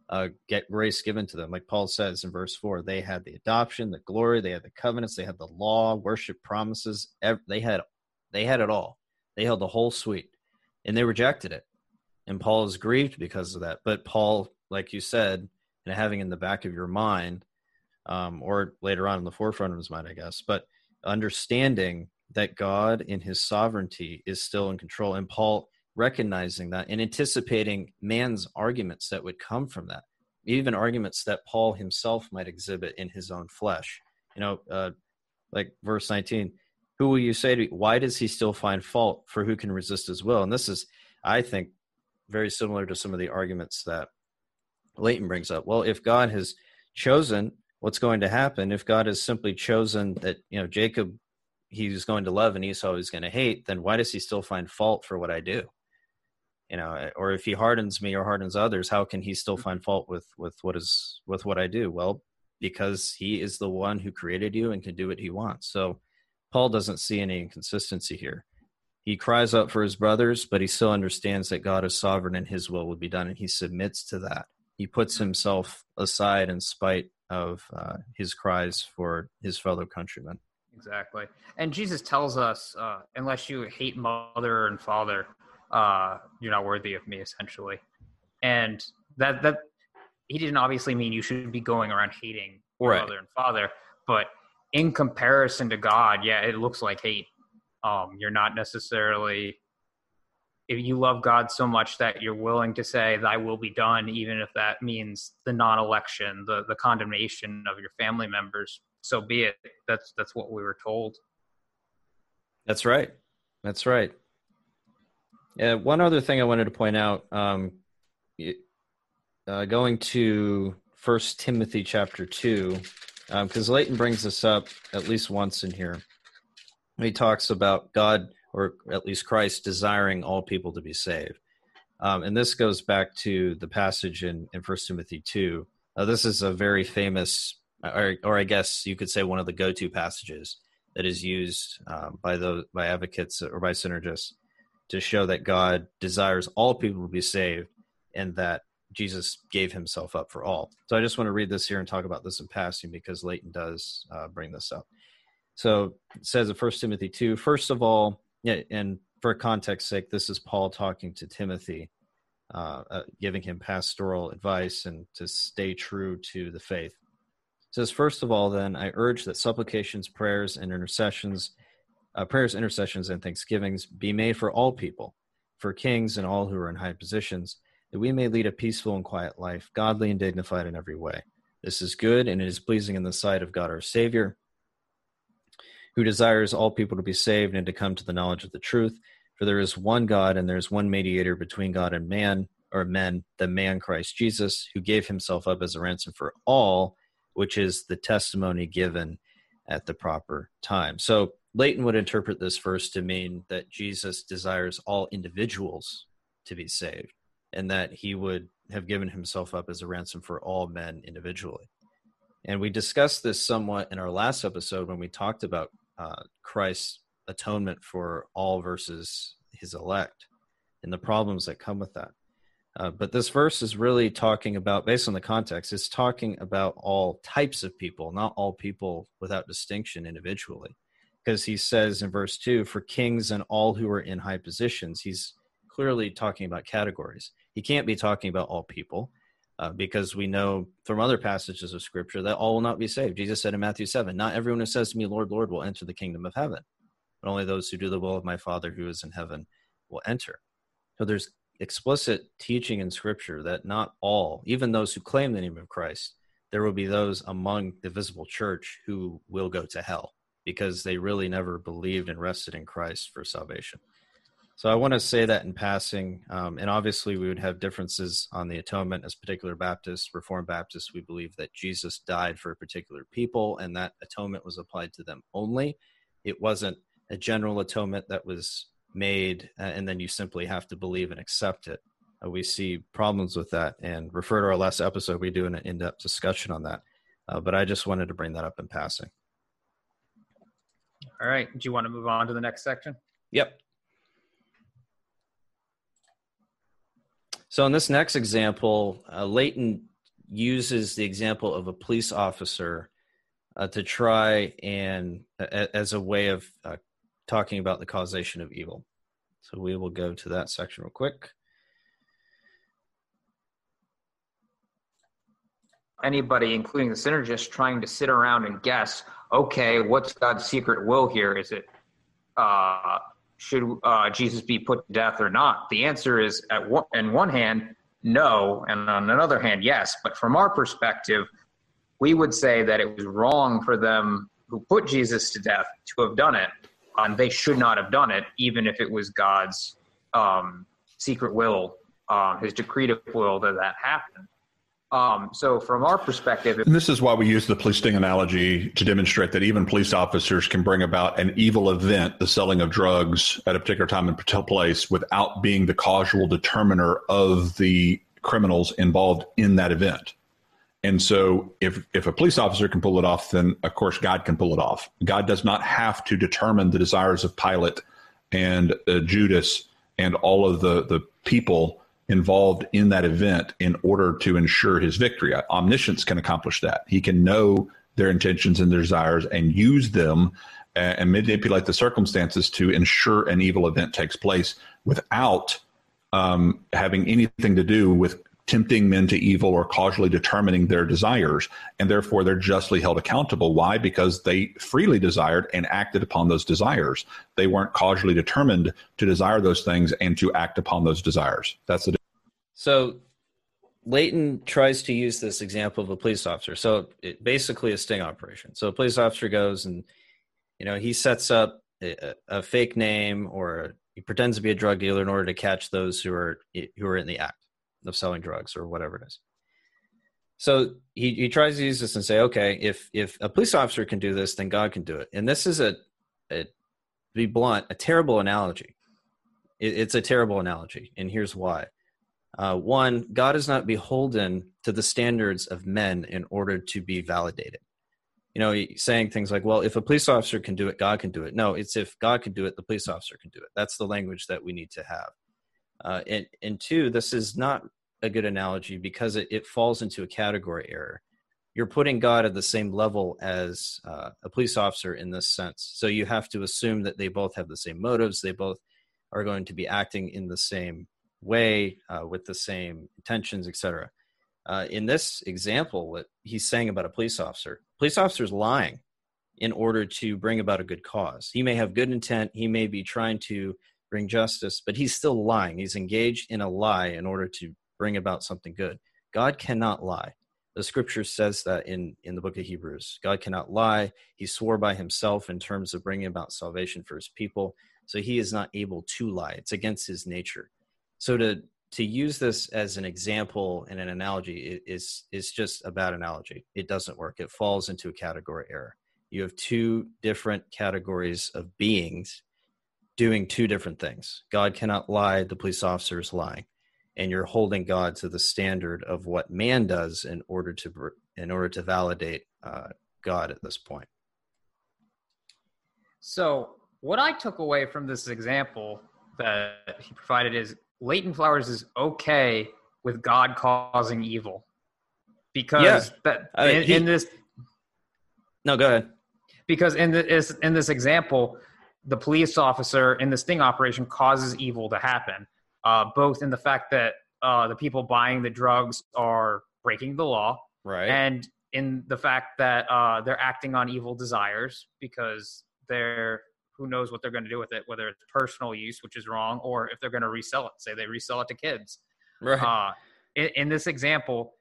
Speaker 1: uh, get grace given to them. Like Paul says in verse four, they had the adoption, the glory, they had the covenants, they had the law, worship, promises. They had, they had it all. They held the whole suite, and they rejected it. And Paul is grieved because of that. But Paul, like you said, and having in the back of your mind, um, or later on in the forefront of his mind, I guess, but understanding that God in his sovereignty is still in control. And Paul recognizing that and anticipating man's arguments that would come from that, even arguments that Paul himself might exhibit in his own flesh. You know, uh, like verse 19, who will you say to me, why does he still find fault for who can resist his will? And this is, I think, very similar to some of the arguments that Leighton brings up. Well, if God has chosen what's going to happen, if God has simply chosen that, you know, Jacob he's going to love and Esau is going to hate, then why does he still find fault for what I do? You know, eh, or if he hardens me or hardens others, how can he still find fault with with what is with what I do? Well, because he is the one who created you and can do what he wants. So Paul doesn't see any inconsistency here. He cries out for his brothers, but he still understands that God is sovereign and his will will be done, and he submits to that. He puts himself aside in spite of uh, his cries for his fellow countrymen.
Speaker 2: Exactly. And Jesus tells us, uh, unless you hate mother and father, uh, you're not worthy of me, essentially. And that that he didn't obviously mean you should be going around hating right. mother and father, but in comparison to God, yeah, it looks like hate. Um, you're not necessarily if you love God so much that you're willing to say thy will be done, even if that means the non-election, the, the condemnation of your family members, so be it. That's that's what we were told.
Speaker 1: That's right. That's right. Yeah. One other thing I wanted to point out, um, uh, going to First Timothy chapter two, because um, Leighton brings this up at least once in here. He talks about God, or at least Christ, desiring all people to be saved. Um, and this goes back to the passage in, in First Timothy 2. Uh, this is a very famous or, or I guess you could say one of the go-to passages that is used um, by the by advocates or by synergists to show that God desires all people to be saved and that Jesus gave himself up for all. So I just want to read this here and talk about this in passing because Leighton does uh, bring this up. So it says in 1 Timothy 2, first of all, yeah, and for context sake, this is Paul talking to Timothy, uh, uh, giving him pastoral advice and to stay true to the faith says, First of all, then, I urge that supplications, prayers, and intercessions, uh, prayers, intercessions, and thanksgivings be made for all people, for kings and all who are in high positions, that we may lead a peaceful and quiet life, godly and dignified in every way. This is good, and it is pleasing in the sight of God our Savior, who desires all people to be saved and to come to the knowledge of the truth. For there is one God, and there is one mediator between God and man, or men, the man Christ Jesus, who gave himself up as a ransom for all which is the testimony given at the proper time. So Leighton would interpret this verse to mean that Jesus desires all individuals to be saved and that he would have given himself up as a ransom for all men individually. And we discussed this somewhat in our last episode when we talked about uh, Christ's atonement for all versus his elect and the problems that come with that. Uh, but this verse is really talking about, based on the context, it's talking about all types of people, not all people without distinction individually. Because he says in verse 2 for kings and all who are in high positions, he's clearly talking about categories. He can't be talking about all people uh, because we know from other passages of scripture that all will not be saved. Jesus said in Matthew 7 Not everyone who says to me, Lord, Lord, will enter the kingdom of heaven, but only those who do the will of my Father who is in heaven will enter. So there's explicit teaching in scripture that not all, even those who claim the name of Christ, there will be those among the visible church who will go to hell because they really never believed and rested in Christ for salvation. So I want to say that in passing, um, and obviously we would have differences on the atonement. As particular Baptists, Reformed Baptists. We believe that Jesus died for a particular people, and that atonement was applied to them only. It wasn't a general atonement that was made uh, and then you simply have to believe and accept it. Uh, we see problems with that and refer to our last episode. We do an in-depth discussion on that. Uh, but i just wanted to bring that up in passing.
Speaker 2: All right. Do you want to move on to the next section?
Speaker 1: Yep so in this next example uh, leighton uses the example of a police officer uh, to try and uh, as a way of uh, talking about the causation of evil. So we will go to that section real quick.
Speaker 2: Anybody, including the synergist, trying to sit around and guess, okay, what's God's secret will here? Is it uh, should uh, Jesus be put to death or not? The answer is, at one, in one hand, no, and on another hand, yes. But from our perspective, we would say that it was wrong for them who put Jesus to death to have done it, and they should not have done it, even if it was God's um, secret will, uh, His decretive will that that happened. Um, so, from our perspective,
Speaker 3: and this is why we use the police sting analogy to demonstrate that even police officers can bring about an evil event, the selling of drugs at a particular time and place, without being the causal determiner of the criminals involved in that event. And so, if if a police officer can pull it off, then of course God can pull it off. God does not have to determine the desires of Pilate and uh, Judas and all of the the people involved in that event in order to ensure his victory. Omniscience can accomplish that. He can know their intentions and their desires and use them and manipulate the circumstances to ensure an evil event takes place without um, having anything to do with tempting men to evil or causally determining their desires. And therefore, they're justly held accountable. Why? Because they freely desired and acted upon those desires. They weren't causally determined to desire those things and to act upon those desires. That's the.
Speaker 1: So, Leighton tries to use this example of a police officer. So, it, basically, a sting operation. So, a police officer goes and, you know, he sets up a, a fake name or he pretends to be a drug dealer in order to catch those who are who are in the act of selling drugs or whatever it is. So he, he tries to use this and say, okay, if if a police officer can do this, then God can do it. And this is a, a be blunt, a terrible analogy. It, it's a terrible analogy, and here's why. Uh, one, God is not beholden to the standards of men in order to be validated. You know, saying things like, well, if a police officer can do it, God can do it. No, it's if God can do it, the police officer can do it. That's the language that we need to have. Uh, and, and two, this is not a good analogy because it, it falls into a category error. You're putting God at the same level as uh, a police officer in this sense. So you have to assume that they both have the same motives. They both are going to be acting in the same way uh, with the same intentions, etc. Uh, in this example, what he's saying about a police officer, police officer is lying in order to bring about a good cause. He may have good intent. He may be trying to bring justice, but he's still lying. He's engaged in a lie in order to bring about something good. God cannot lie. The scripture says that in, in the book of Hebrews. God cannot lie. He swore by himself in terms of bringing about salvation for his people. So he is not able to lie. It's against his nature. So to to use this as an example and an analogy is is just a bad analogy. It doesn't work. It falls into a category error. You have two different categories of beings doing two different things. God cannot lie, the police officer is lying. And you're holding God to the standard of what man does in order to in order to validate uh, God at this point.
Speaker 2: So, what I took away from this example that he provided is Leighton Flowers is okay with God causing evil because yeah. that uh, in, he, in, this.
Speaker 1: No, go ahead.
Speaker 2: Because in this in this example, the police officer in the sting operation causes evil to happen, uh, both in the fact that uh, the people buying the drugs are breaking the law,
Speaker 1: right,
Speaker 2: and in the fact that uh, they're acting on evil desires because they're who knows what they're going to do with it, whether it's personal use, which is wrong, or if they're going to resell it. Say they resell it to kids.
Speaker 1: Right. Uh,
Speaker 2: in, in this example,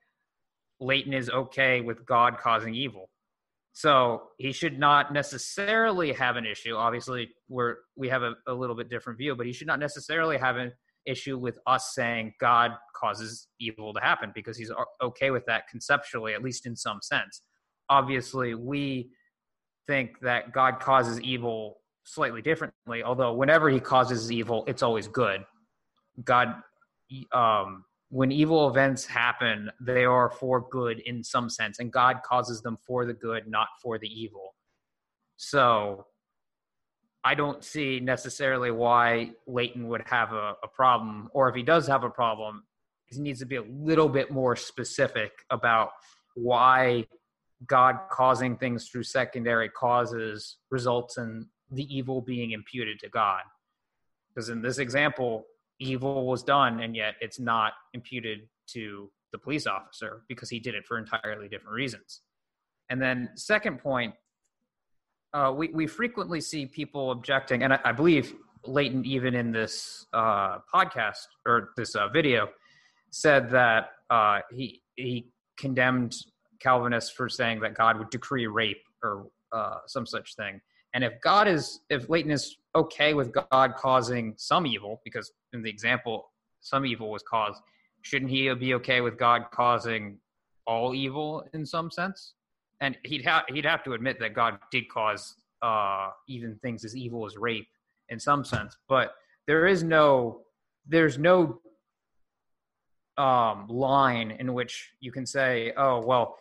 Speaker 2: Leighton is okay with God causing evil. So he should not necessarily have an issue. Obviously, we're we have a, a, little bit different view, but he should not necessarily have an issue with us saying God causes evil to happen because he's okay with that conceptually, at least in some sense. Obviously, we think that God causes evil slightly differently. Although whenever he causes evil, it's always good. God um, when evil events happen, they are for good in some sense, and God causes them for the good, not for the evil. So I don't see necessarily why Leighton would have a, a problem, or if he does have a problem, he needs to be a little bit more specific about why God causing things through secondary causes results in the evil being imputed to God. Because in this example, evil was done, and yet it's not imputed to the police officer because he did it for entirely different reasons. And then, second point, uh, we, we frequently see people objecting, and I, I believe Leighton, even in this uh, podcast or this uh, video, said that uh, he he condemned Calvinists for saying that God would decree rape or uh, some such thing. And if God is, if Leighton is okay with God causing some evil, because in the example, some evil was caused, shouldn't he be okay with God causing all evil in some sense? And he'd he'd have to admit that God did cause uh, even things as evil as rape in some sense, but there is no there's no um, line in which you can say, oh well,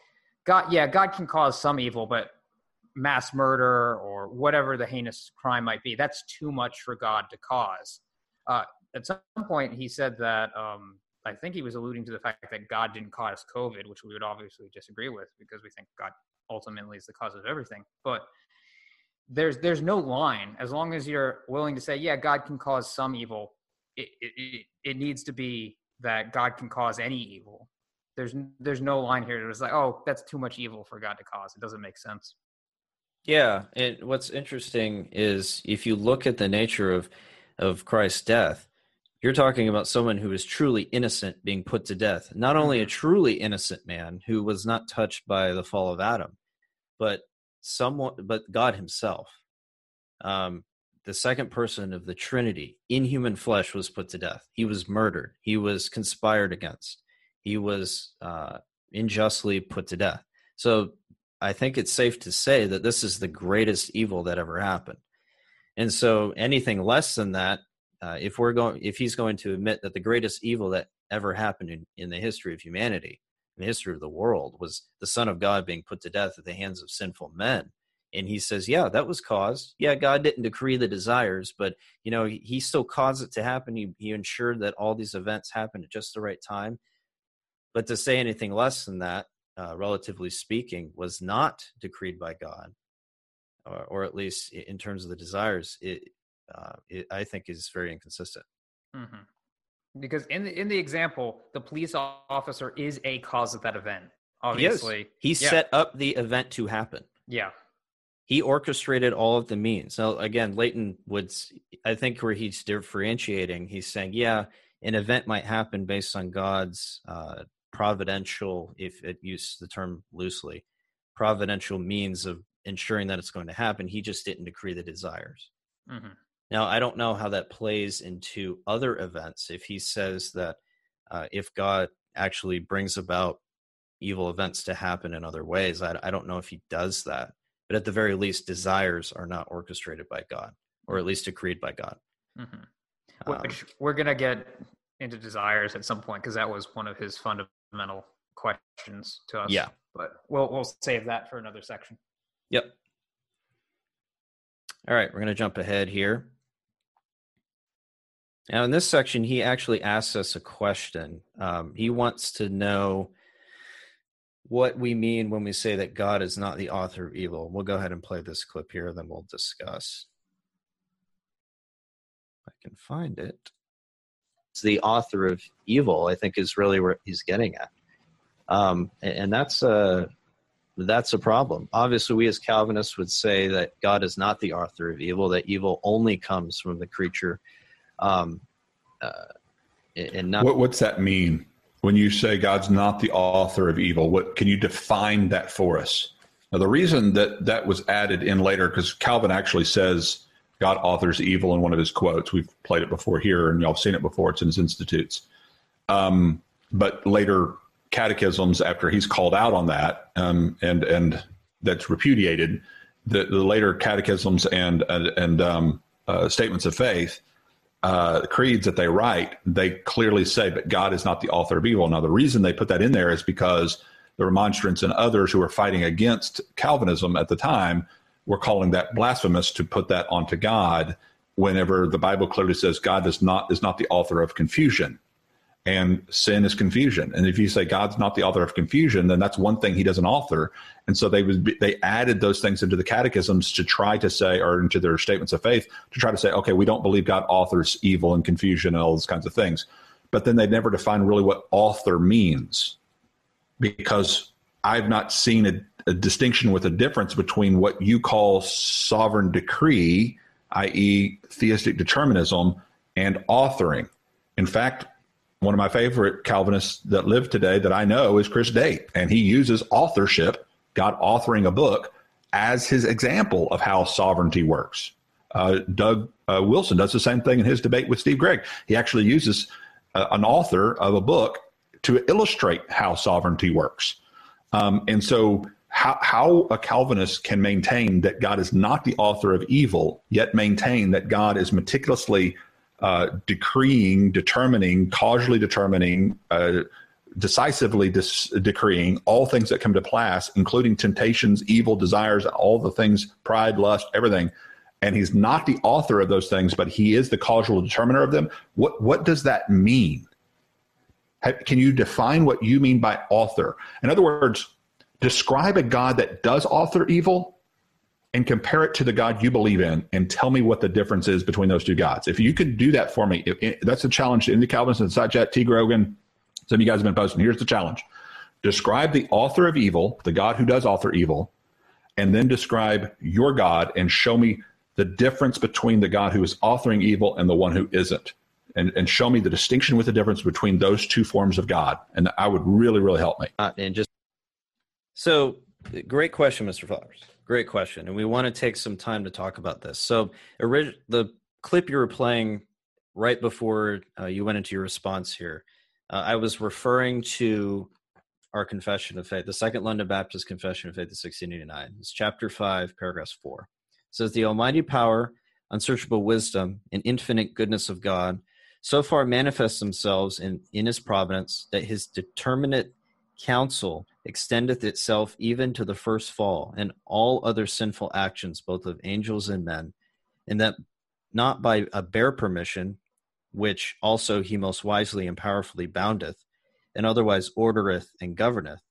Speaker 2: God, yeah, God can cause some evil, but mass murder or whatever the heinous crime might be, that's too much for God to cause. Uh, at some point, he said that um, I think he was alluding to the fact that God didn't cause COVID, which we would obviously disagree with because we think God ultimately is the cause of everything. But there's there's no line as long as you're willing to say, yeah, God can cause some evil. It it, it needs to be that God can cause any evil. There's there's no line here. It was like, oh, that's too much evil for God to cause. It doesn't make sense.
Speaker 1: Yeah, and what's interesting is if you look at the nature of of Christ's death, you're talking about someone who is truly innocent being put to death. Not only a mm-hmm. truly innocent man who was not touched by the fall of Adam, but someone but God himself. Um, the second person of the Trinity in human flesh was put to death. He was murdered. He was conspired against. He was uh, unjustly put to death. So I think it's safe to say that this is the greatest evil that ever happened. And so anything less than that, uh, if we're going, if he's going to admit that the greatest evil that ever happened in, in the history of humanity, in the history of the world, was the Son of God being put to death at the hands of sinful men, and he says, yeah, that was caused. Yeah, God didn't decree the desires, but you know, he, still caused it to happen. He, he ensured that all these events happened at just the right time. But to say anything less than that uh, relatively speaking, was not decreed by God, or, or, at least in terms of the desires, it, uh, it I think is very inconsistent.
Speaker 2: Mm-hmm. Because in the in the example, the police officer is a cause of that event. Obviously,
Speaker 1: he, he yeah. set up the event to happen.
Speaker 2: Yeah,
Speaker 1: he orchestrated all of the means. So again, Leighton would, I think, where he's differentiating, he's saying, yeah, an event might happen based on God's uh, providential, if it use the term loosely, providential means of ensuring that it's going to happen. He just didn't decree the desires. Mm-hmm. Now, I don't know how that plays into other events. If he says that uh, if God actually brings about evil events to happen in other ways, I, I don't know if he does that. But at the very least, desires are not orchestrated by God, or at least decreed by God.
Speaker 2: Mm-hmm. Which um, we're going to get into desires at some point because that was one of his fundamental fundamental questions to us.
Speaker 1: Yeah.
Speaker 2: But we'll we'll save that for another section.
Speaker 1: Yep. All right, we're going to jump ahead here. Now, in this section, he actually asks us a question. Um, he wants to know what we mean when we say that God is not the author of evil. We'll go ahead and play this clip here, then we'll discuss. If I can find it the author of evil, I think is really where he's getting at. Um, and that's a that's a problem. Obviously, we as Calvinists would say that God is not the author of evil; that evil only comes from the creature. Um, uh, and not-
Speaker 3: what, what's that mean when you say God's not the author of evil? What can you define that for us? Now, the reason that that was added in later, because Calvin actually says God authors evil in one of his quotes. We've played it before here, and y'all have seen it before. It's in his institutes. Um, but later catechisms, after he's called out on that, um, and and that's repudiated, the, the later catechisms and and, and um, uh, statements of faith, uh, creeds that they write, they clearly say, "But God is not the author of evil." Now, the reason they put that in there is because the Remonstrants and others who were fighting against Calvinism at the time we're calling that blasphemous to put that onto God whenever the Bible clearly says God is not is not the author of confusion. and sin is confusion. And if you say God's not the author of confusion, then that's one thing He doesn't author. And so they was they added those things into the catechisms to try to say, or into their statements of faith, to try to say, okay, we don't believe God authors evil and confusion and all those kinds of things. But then they never define really what author means, because I've not seen a, a distinction with a difference between what you call sovereign decree, i.e., theistic determinism, and authoring. In fact, one of my favorite Calvinists that live today that I know is Chris Date, and he uses authorship, God authoring a book, as his example of how sovereignty works. Uh, Doug uh, Wilson does the same thing in his debate with Steve Gregg. He actually uses uh, an author of a book to illustrate how sovereignty works. Um, and so, how, how a Calvinist can maintain that God is not the author of evil, yet maintain that God is meticulously uh, decreeing, determining, causally determining, uh, decisively dis- decreeing all things that come to pass, including temptations, evil desires, all the things, pride, lust, everything. And he's not the author of those things, but he is the causal determiner of them. What what does that mean? Can you define what you mean by author? In other words, describe a God that does author evil and compare it to the God you believe in and tell me what the difference is between those two gods. If you could do that for me, if, that's a challenge to Indy Calvinist and Chat T. Grogan. Some of you guys have been posting. Here's the challenge describe the author of evil, the God who does author evil, and then describe your God and show me the difference between the God who is authoring evil and the one who isn't. And, and show me the distinction with the difference between those two forms of God. And I would really, really help me.
Speaker 1: Uh, and just so great question, Mr. Flowers. Great question, and we want to take some time to talk about this. So, the clip you were playing right before uh, you went into your response here, uh, I was referring to our Confession of Faith, the Second London Baptist Confession of Faith of 1689. It's chapter five, paragraph four. It says, "The Almighty power, unsearchable wisdom, and infinite goodness of God." So far manifest themselves in, in his providence that his determinate counsel extendeth itself even to the first fall and all other sinful actions both of angels and men and that not by a bare permission which also he most wisely and powerfully boundeth and otherwise ordereth and governeth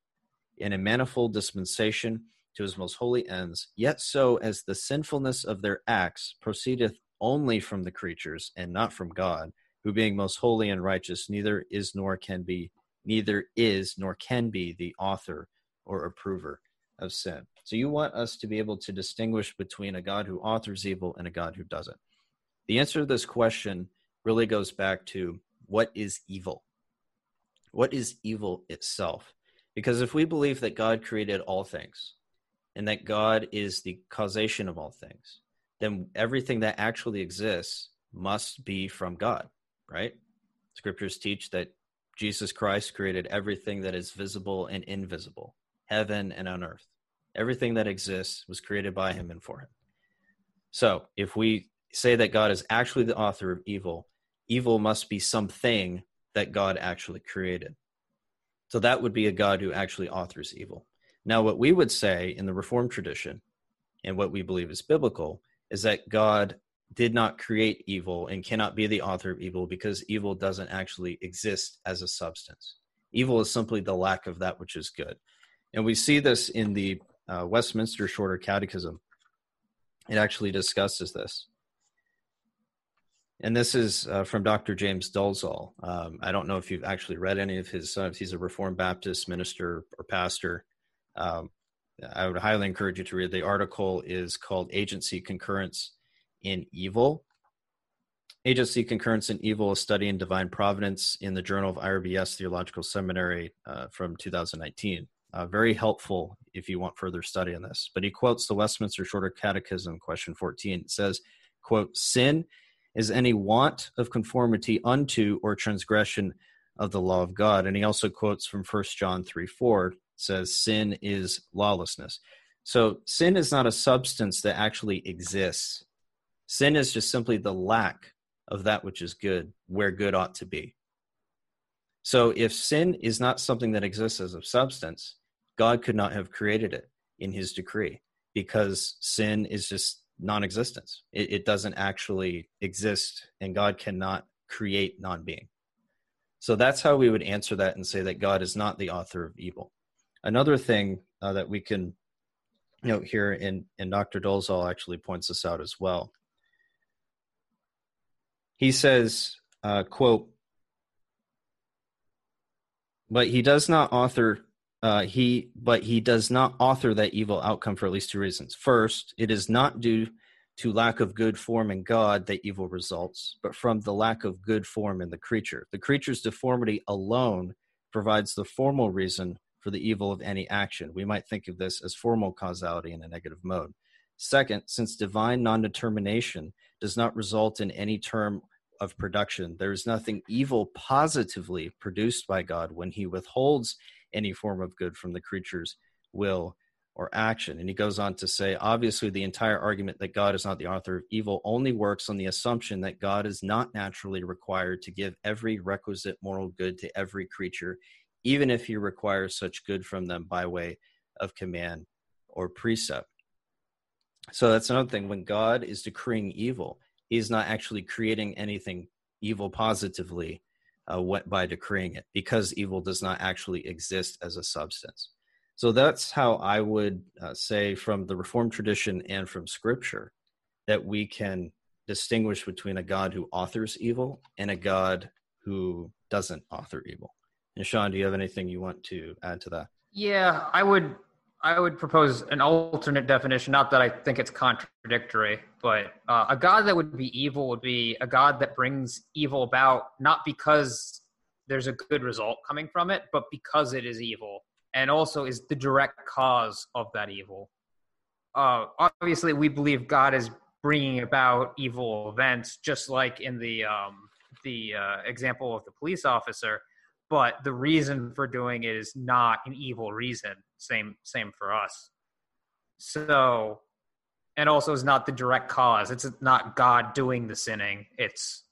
Speaker 1: in a manifold dispensation to his most holy ends yet so as the sinfulness of their acts proceedeth only from the creatures and not from god who being most holy and righteous neither is nor can be neither is nor can be the author or approver of sin. So you want us to be able to distinguish between a God who authors evil and a God who doesn't. The answer to this question really goes back to what is evil? What is evil itself? Because if we believe that God created all things and that God is the causation of all things, then everything that actually exists must be from God, right? Scriptures teach that Jesus Christ created everything that is visible and invisible, heaven and on earth. Everything that exists was created by him and for him. So, if we say that God is actually the author of evil, evil must be something that God actually created. So, that would be a God who actually authors evil. Now, what we would say in the Reformed tradition, and what we believe is biblical, is that God did not create evil and cannot be the author of evil because evil doesn't actually exist as a substance. Evil is simply the lack of that which is good. And we see this in the uh, Westminster Shorter Catechism. It actually discusses this. And this is uh, from Dr. James Dolezal. Um, I don't know if you've actually read any of his, uh, he's a Reformed Baptist minister or pastor. Um, I would highly encourage you to read. The article is called Agency Concurrence in Evil. Agency Concurrence in Evil, a study in divine providence in the Journal of IRBS Theological Seminary uh, from 2019. Uh, very helpful if you want further study on this. But he quotes the Westminster Shorter Catechism, question 14. It says, quote, Sin is any want of conformity unto or transgression of the law of God. And he also quotes from 1 John 3 4, says, Sin is lawlessness. So sin is not a substance that actually exists Sin is just simply the lack of that which is good, where good ought to be. So if sin is not something that exists as a substance, God could not have created it in his decree because sin is just non existence. It, it, doesn't actually exist, and God cannot create non being. So that's how we would answer that and say that God is not the author of evil. Another thing uh, that we can note here, and, and Dr. Dolezal actually points this out as well. He says, uh, quote, but he does not author uh, he but he does not author that evil outcome for at least two reasons. First it is not due to lack of good form in god that evil results but from the lack of good form in the creature. The creature's deformity alone provides the formal reason for the evil of any action. We might think of this as formal causality in a negative mode. Second since divine non-determination does not result in any term of production. There is nothing evil positively produced by God when he withholds any form of good from the creature's will or action. And he goes on to say, obviously, the entire argument that God is not the author of evil only works on the assumption that God is not naturally required to give every requisite moral good to every creature, even if he requires such good from them by way of command or precept. So that's another thing. When God is decreeing evil, he's not actually creating anything evil positively uh, what, by decreeing it because evil does not actually exist as a substance. So that's how I would uh, say from the Reformed tradition and from Scripture that we can distinguish between a God who authors evil and a God who doesn't author evil. And Sean, do you have anything you want to add to that?
Speaker 2: Yeah, I would I would propose an alternate definition. Not that I think it's contradictory, but uh, a god that would be evil would be a god that brings evil about not because there's a good result coming from it, but because it is evil, and also is the direct cause of that evil. Uh, obviously, we believe God is bringing about evil events, just like in the um, the uh, example of the police officer but the reason for doing it is not an evil reason. Same same for us. So and also is not the direct cause. It's not god doing the sinning. It's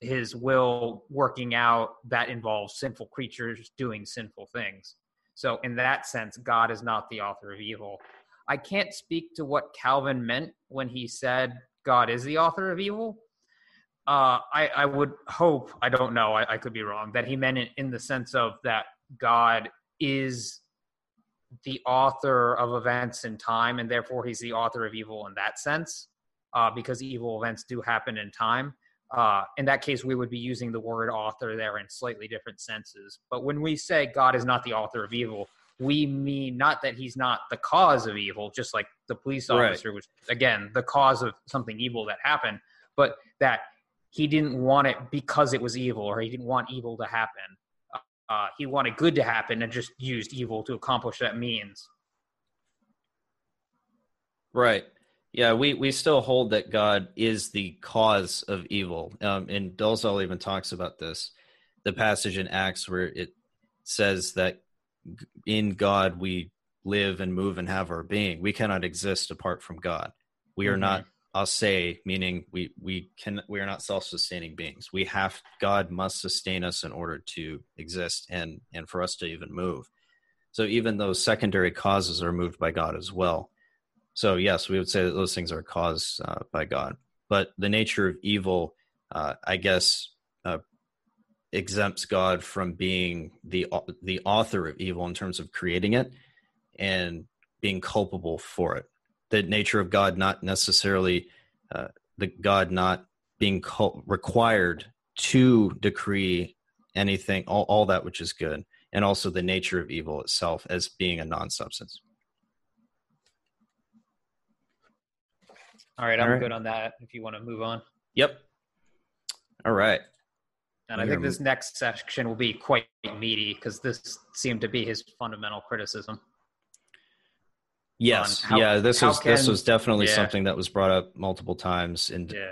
Speaker 2: his will working out that involves sinful creatures doing sinful things. So in that sense god is not the author of evil. I can't speak to what calvin meant when he said god is the author of evil uh, I, I would hope, I don't know, I, I could be wrong, that he meant it in the sense of that God is the author of events in time, and therefore he's the author of evil in that sense, uh, because evil events do happen in time. Uh, in that case, we would be using the word author there in slightly different senses. But when we say God is not the author of evil, we mean not that he's not the cause of evil, just like the police officer right. was, again, the cause of something evil that happened, but that he didn't want it because it was evil or he didn't want evil to happen. Uh, he wanted good to happen and just used evil to accomplish that means.
Speaker 1: Right. Yeah, we, we still hold that God is the cause of evil. Um, and Dolezal even talks about this, the passage in Acts where it says that in God we live and move and have our being. We cannot exist apart from God. We are mm-hmm. not I'll say, meaning we we can we are not self-sustaining beings. We have God must sustain us in order to exist and and for us to even move. So even those secondary causes are moved by God as well. So yes, we would say that those things are caused uh, by God. But the nature of evil, uh, I guess, uh, exempts God from being the the author of evil in terms of creating it and being culpable for it the nature of God not necessarily uh, the God not being co- required to decree anything, all, all that which is good, and also the nature of evil itself as being a non-substance.
Speaker 2: All right, I'm all right. good on that. If you want to move on.
Speaker 1: Yep. All right.
Speaker 2: And I think this next section will be quite meaty because this seemed to be his fundamental criticism.
Speaker 1: Yes, how, yeah. This was can, this was definitely yeah. something that was brought up multiple times in yeah.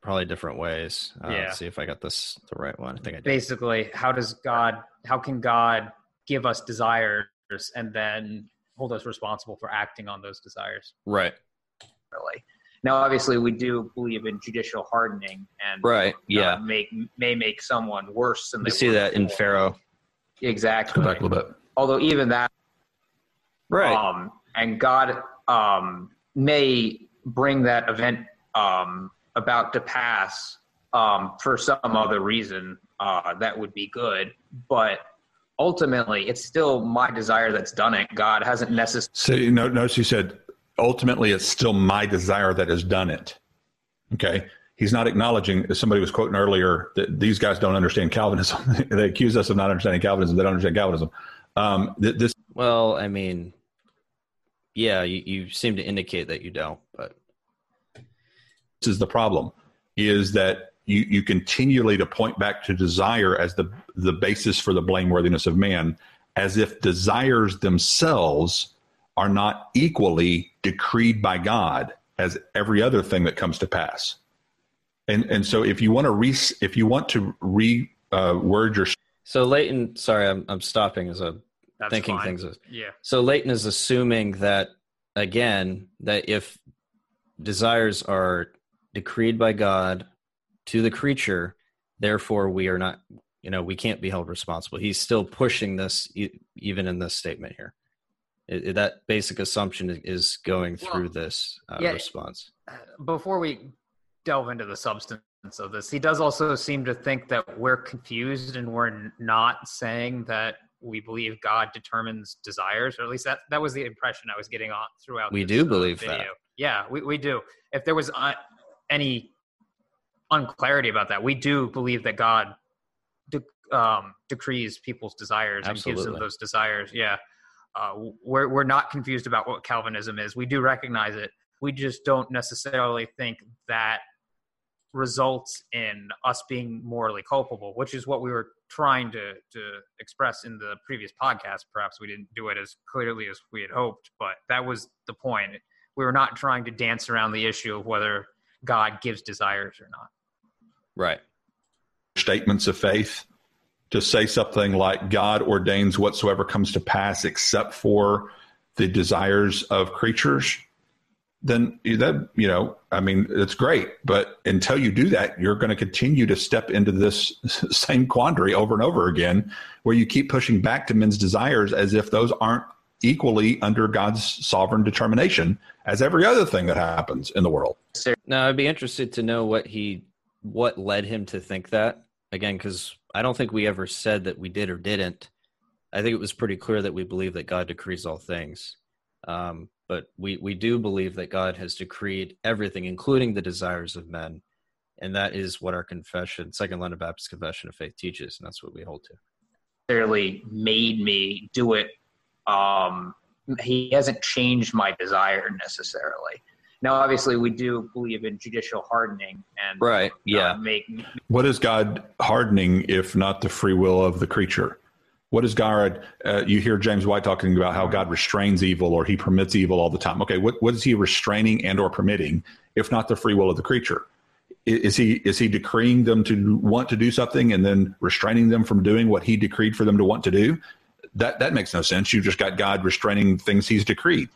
Speaker 1: probably different ways. Uh, yeah. Let's see if I got this the right one. I think I did.
Speaker 2: Basically, how does God? How can God give us desires and then hold us responsible for acting on those desires?
Speaker 1: Right.
Speaker 2: Really. Now, obviously, we do believe in judicial hardening, and
Speaker 1: right, yeah,
Speaker 2: make may make someone worse than
Speaker 1: we see that before. in Pharaoh.
Speaker 2: Exactly.
Speaker 3: Go back a little bit.
Speaker 2: Although even that
Speaker 1: Right.
Speaker 2: Um, and God um, may bring that event um, about to pass um, for some other reason. uh, that would be good. But ultimately, it's still my desire that's done it. God hasn't necessarily.
Speaker 3: So you know, notice he said, ultimately, it's still my desire that has done it. Okay. He's not acknowledging, as somebody was quoting earlier, that these guys don't understand Calvinism. they accuse us of not understanding Calvinism. They don't understand Calvinism. Um, th- this.
Speaker 1: Well, I mean, yeah, you, you seem to indicate that you don't, but
Speaker 3: this is the problem: is that you you continually to point back to desire as the the basis for the blameworthiness of man, as if desires themselves are not equally decreed by God as every other thing that comes to pass. And and so if you want to re if you want to re uh, word your
Speaker 1: so Leighton, sorry, I'm I'm stopping as a
Speaker 2: That's
Speaker 1: thinking
Speaker 2: fine.
Speaker 1: things.
Speaker 2: Yeah.
Speaker 1: So Leighton is assuming that again that if desires are decreed by God to the creature, therefore we are not, you know, we can't be held responsible. He's still pushing this e- even in this statement here. It, it- that basic assumption is going through
Speaker 2: Well,
Speaker 1: this uh,
Speaker 2: yeah.
Speaker 1: response.
Speaker 2: before we delve into the substance of this, he does also seem to think that we're confused and we're not saying that we believe God determines desires, or at least that that was the impression I was getting on throughout.
Speaker 1: We
Speaker 2: this,
Speaker 1: do
Speaker 2: uh,
Speaker 1: believe that.
Speaker 2: Yeah, we, we do. If there was uh, any unclarity about that, we do believe that God de- um, decrees people's desires and gives them those desires. Yeah, uh, we're we're not confused about what Calvinism is. We do recognize it. We just don't necessarily think that results in us being morally culpable, which is what we were trying to to express in the previous podcast. Perhaps we didn't do it as clearly as we had hoped, but that was the point. We were not trying to dance around the issue of whether God gives desires or not.
Speaker 1: Right.
Speaker 3: statements of faith to say something like God ordains whatsoever comes to pass except for the desires of creatures, then that you know, I mean, it's great. But until you do that, you're going to continue to step into this same quandary over and over again, where you keep pushing back to men's desires as if those aren't equally under God's sovereign determination as every other thing that happens in the world.
Speaker 1: Now, I'd be interested to know what he, what led him to think that. Again, because I don't think we ever said that we did or didn't. I think it was pretty clear that we believe that God decrees all things. Um, but we, we do believe that God has decreed everything, including the desires of men. And that is what our confession, Second London Baptist Confession of Faith teaches. And that's what we hold to.
Speaker 2: necessarily made me do it. Um, he hasn't changed my desire necessarily. Now, obviously, we do believe in judicial hardening and
Speaker 1: Right. Yeah.
Speaker 2: make
Speaker 3: What is God hardening if not the free will of the creature? What is God? Uh, you hear James White talking about how God restrains evil or He permits evil all the time. Okay, what, what is He restraining and or permitting if not the free will of the creature? Is He is He decreeing them to want to do something and then restraining them from doing what He decreed for them to want to do? That that makes no sense. You've just got God restraining things He's decreed.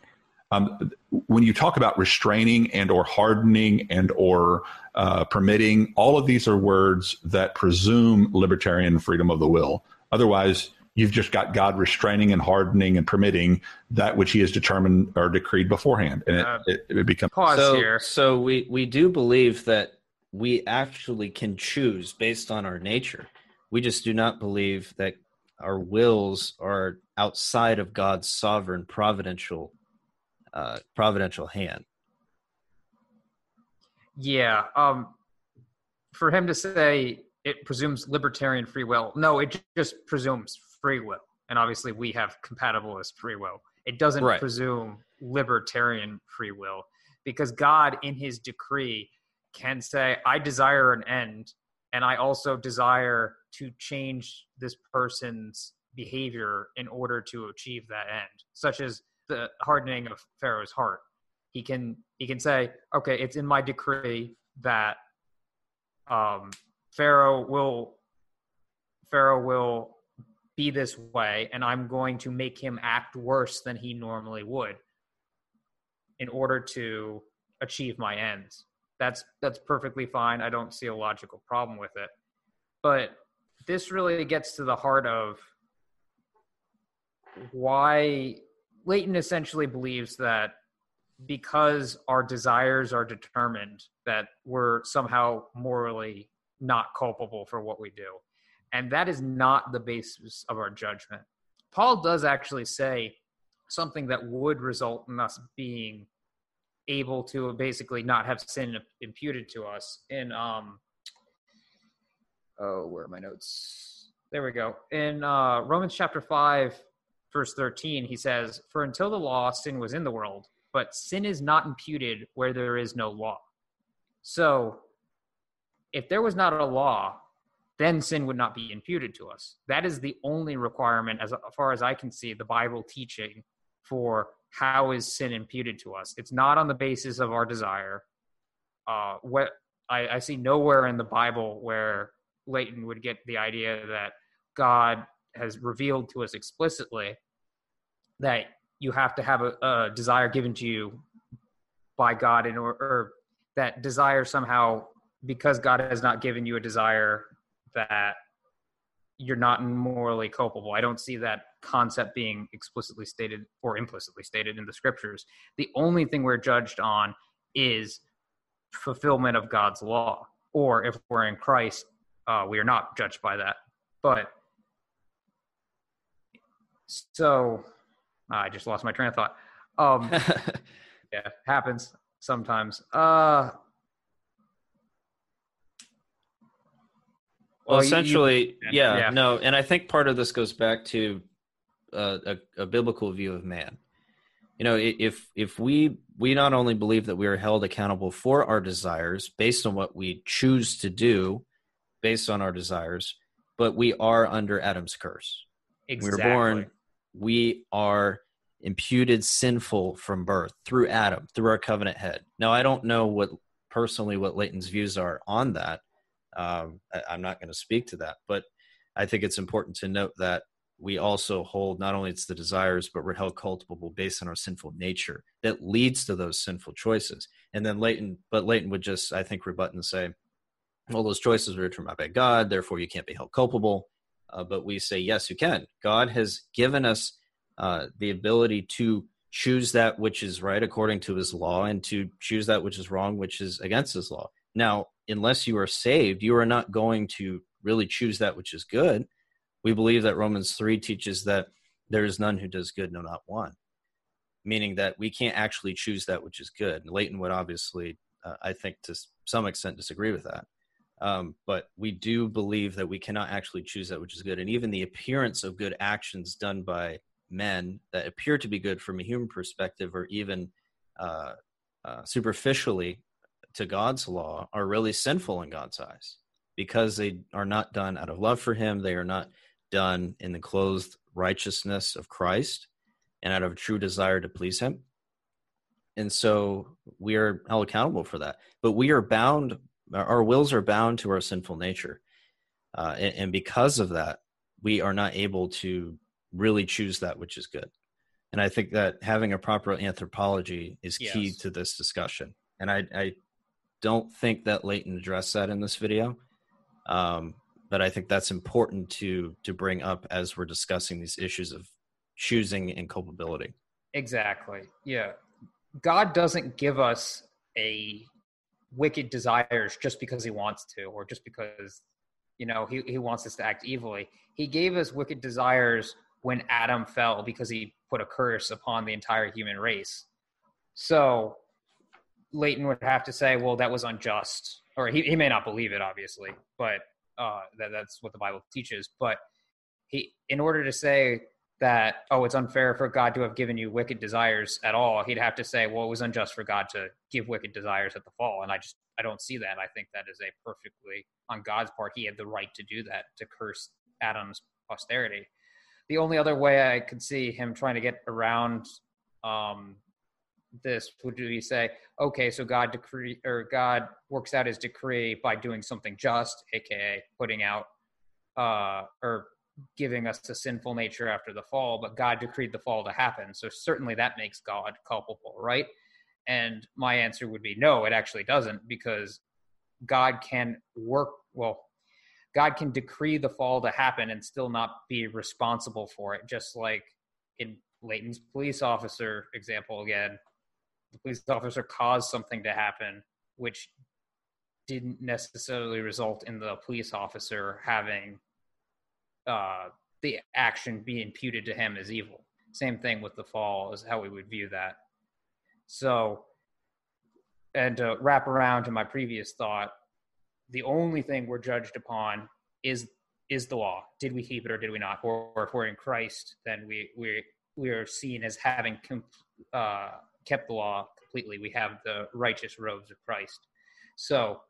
Speaker 3: Um, when you talk about restraining and or hardening and or uh, permitting, all of these are words that presume libertarian freedom of the will. Otherwise, you've just got God restraining and hardening and permitting that which He has determined or decreed beforehand, and it,
Speaker 2: Uh,
Speaker 3: it, it becomes
Speaker 2: pause
Speaker 1: so,
Speaker 2: here.
Speaker 1: So we, we do believe that we actually can choose based on our nature. We just do not believe that our wills are outside of God's sovereign providential uh, providential hand.
Speaker 2: Yeah. Um, for him to say it presumes libertarian free will, no, it just presumes free will. And obviously, we have compatibilist free will. It doesn't
Speaker 1: Right.
Speaker 2: presume libertarian free will because God, in his decree, can say, I desire an end, and I also desire to change this person's behavior in order to achieve that end, such as the hardening of Pharaoh's heart he can he can say okay it's in my decree that um pharaoh will pharaoh will be this way and i'm going to make him act worse than he normally would in order to achieve my ends. That's that's perfectly fine. I don't see a logical problem with it. But this really gets to the heart of why Leighton essentially believes that because our desires are determined that we're somehow morally not culpable for what we do And that is not the basis of our judgment. Paul does actually say something that would result in us being able to basically not have sin imputed to us in um oh where are my notes? There we go. In uh romans chapter 5 verse 13 he says for until the law sin was in the world but sin is not imputed where there is no law. So if there was not a law then sin would not be imputed to us that is the only requirement as far as i can see the bible teaching for how is sin imputed to us. It's not on the basis of our desire. Uh, what I, I see nowhere in the Bible where Leighton would get the idea that God has revealed to us explicitly that you have to have a, a desire given to you by God in order, or that desire somehow because God has not given you a desire that you're not morally culpable. I don't see that concept being explicitly stated or implicitly stated in the scriptures. The only thing we're judged on is fulfillment of God's law. Or if we're in Christ, uh, we are not judged by that. But so I just lost my train of thought. Um, yeah, happens sometimes. Uh,
Speaker 1: Well, essentially, you, yeah, yeah, no, and I think part of this goes back to uh, a, a, biblical view of man. You know, if if we we not only believe that we are held accountable for our desires based on what we choose to do, based on our desires, but we are under Adam's curse.
Speaker 2: Exactly.
Speaker 1: We are born. We are imputed sinful from birth through Adam, through our covenant head. Now, I don't know what personally what Leighton's views are on that um, I, I'm not going to speak to that, but I think it's important to note that we also hold not only it's the desires, but we're held culpable based on our sinful nature that leads to those sinful choices. And then Leighton, but Leighton would just, I think, rebut and say, well, those choices were determined by God, therefore you can't be held culpable. Uh, but we say, yes, you can. God has given us uh, the ability to choose that which is right according to his law and to choose that which is wrong, which is against his law. Now, unless you are saved, you are not going to really choose that which is good. We believe that Romans 3 teaches that there is none who does good, no, not one, meaning that we can't actually choose that which is good. And Leighton would obviously, uh, I think, to some extent disagree with that. Um, but we do believe that we cannot actually choose that which is good. And even the appearance of good actions done by men that appear to be good from a human perspective or even uh, uh, superficially to God's law are really sinful in God's eyes because they are not done out of love for Him. They are not done in the clothed righteousness of Christ and out of a true desire to please Him. And so we are held accountable for that. But we are bound, our wills are bound to our sinful nature. Uh, and, and because of that, we are not able to really choose that which is good. And I think that having a proper anthropology is key yes. to this discussion. And I, I don't think that Leighton addressed that in this video. Um, but I think that's important to to bring up as we're discussing these issues of choosing and culpability.
Speaker 2: Exactly. Yeah. God doesn't give us a wicked desires just because he wants to or just because you know he, he wants us to act evilly. He gave us wicked desires when Adam fell because he put a curse upon the entire human race. So Leighton would have to say, well, that was unjust, or he, he may not believe it, obviously, but uh, that that's what the Bible teaches. But he, in order to say that, oh, it's unfair for God to have given you wicked desires at all, he'd have to say, well, it was unjust for God to give wicked desires at the fall, and I just I don't see that. I think that is a perfectly on God's part. He had the right to do that to curse Adam's posterity. The only other way I could see him trying to get around um, this would we say okay so god decree or god works out his decree by doing something just aka putting out uh or giving us a sinful nature after the fall but god decreed the fall to happen. So certainly that makes god culpable right? And my answer would be no it actually doesn't because god can work well god can decree the fall to happen and still not be responsible for it just like in Leighton's police officer example again the police officer caused something to happen, which didn't necessarily result in the police officer having uh, the action be imputed to him as evil. Same thing with the fall is how we would view that. So, and to wrap around to my previous thought, the only thing we're judged upon is is the law. Did we keep it or did we not? Or, or if we're in Christ, then we we we are seen as having com- uh, kept the law completely. We have the righteous robes of Christ. So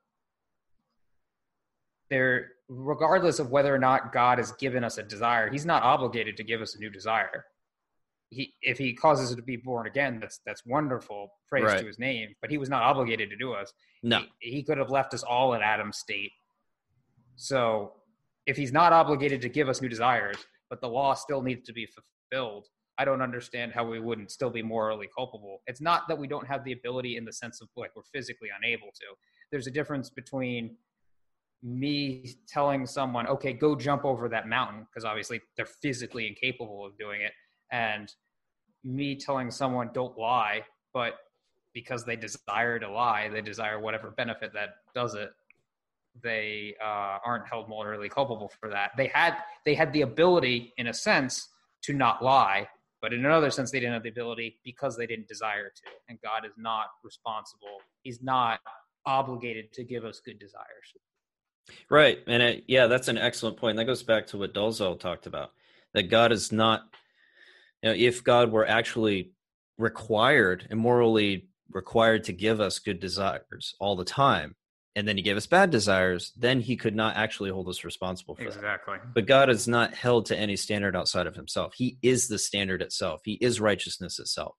Speaker 2: there, regardless of whether or not God has given us a desire, He's not obligated to give us a new desire. He, if He causes us to be born again, that's that's wonderful. Praise right. to His name. But He was not obligated to do us.
Speaker 1: No,
Speaker 2: he, he could have left us all in Adam's state. So, if He's not obligated to give us new desires, but the law still needs to be fulfilled, I don't understand how we wouldn't still be morally culpable. It's not that we don't have the ability in the sense of like we're physically unable to. There's a difference between me telling someone, okay, go jump over that mountain, because obviously they're physically incapable of doing it, and me telling someone, don't lie, but because they desire to lie, they desire whatever benefit that does it, they uh, aren't held morally culpable for that. They had they had the ability, in a sense, to not lie, but in another sense, they didn't have the ability because they didn't desire to. And God is not responsible. He's not obligated to give us good desires.
Speaker 1: Right. And it, yeah, that's an excellent point. That goes back to what Dolezal talked about that God is not, you know, if God were actually required and morally required to give us good desires all the time, and then he gave us bad desires, then he could not actually hold us responsible for
Speaker 2: exactly.
Speaker 1: That. But God is not held to any standard outside of himself. He is the standard itself. He is righteousness itself.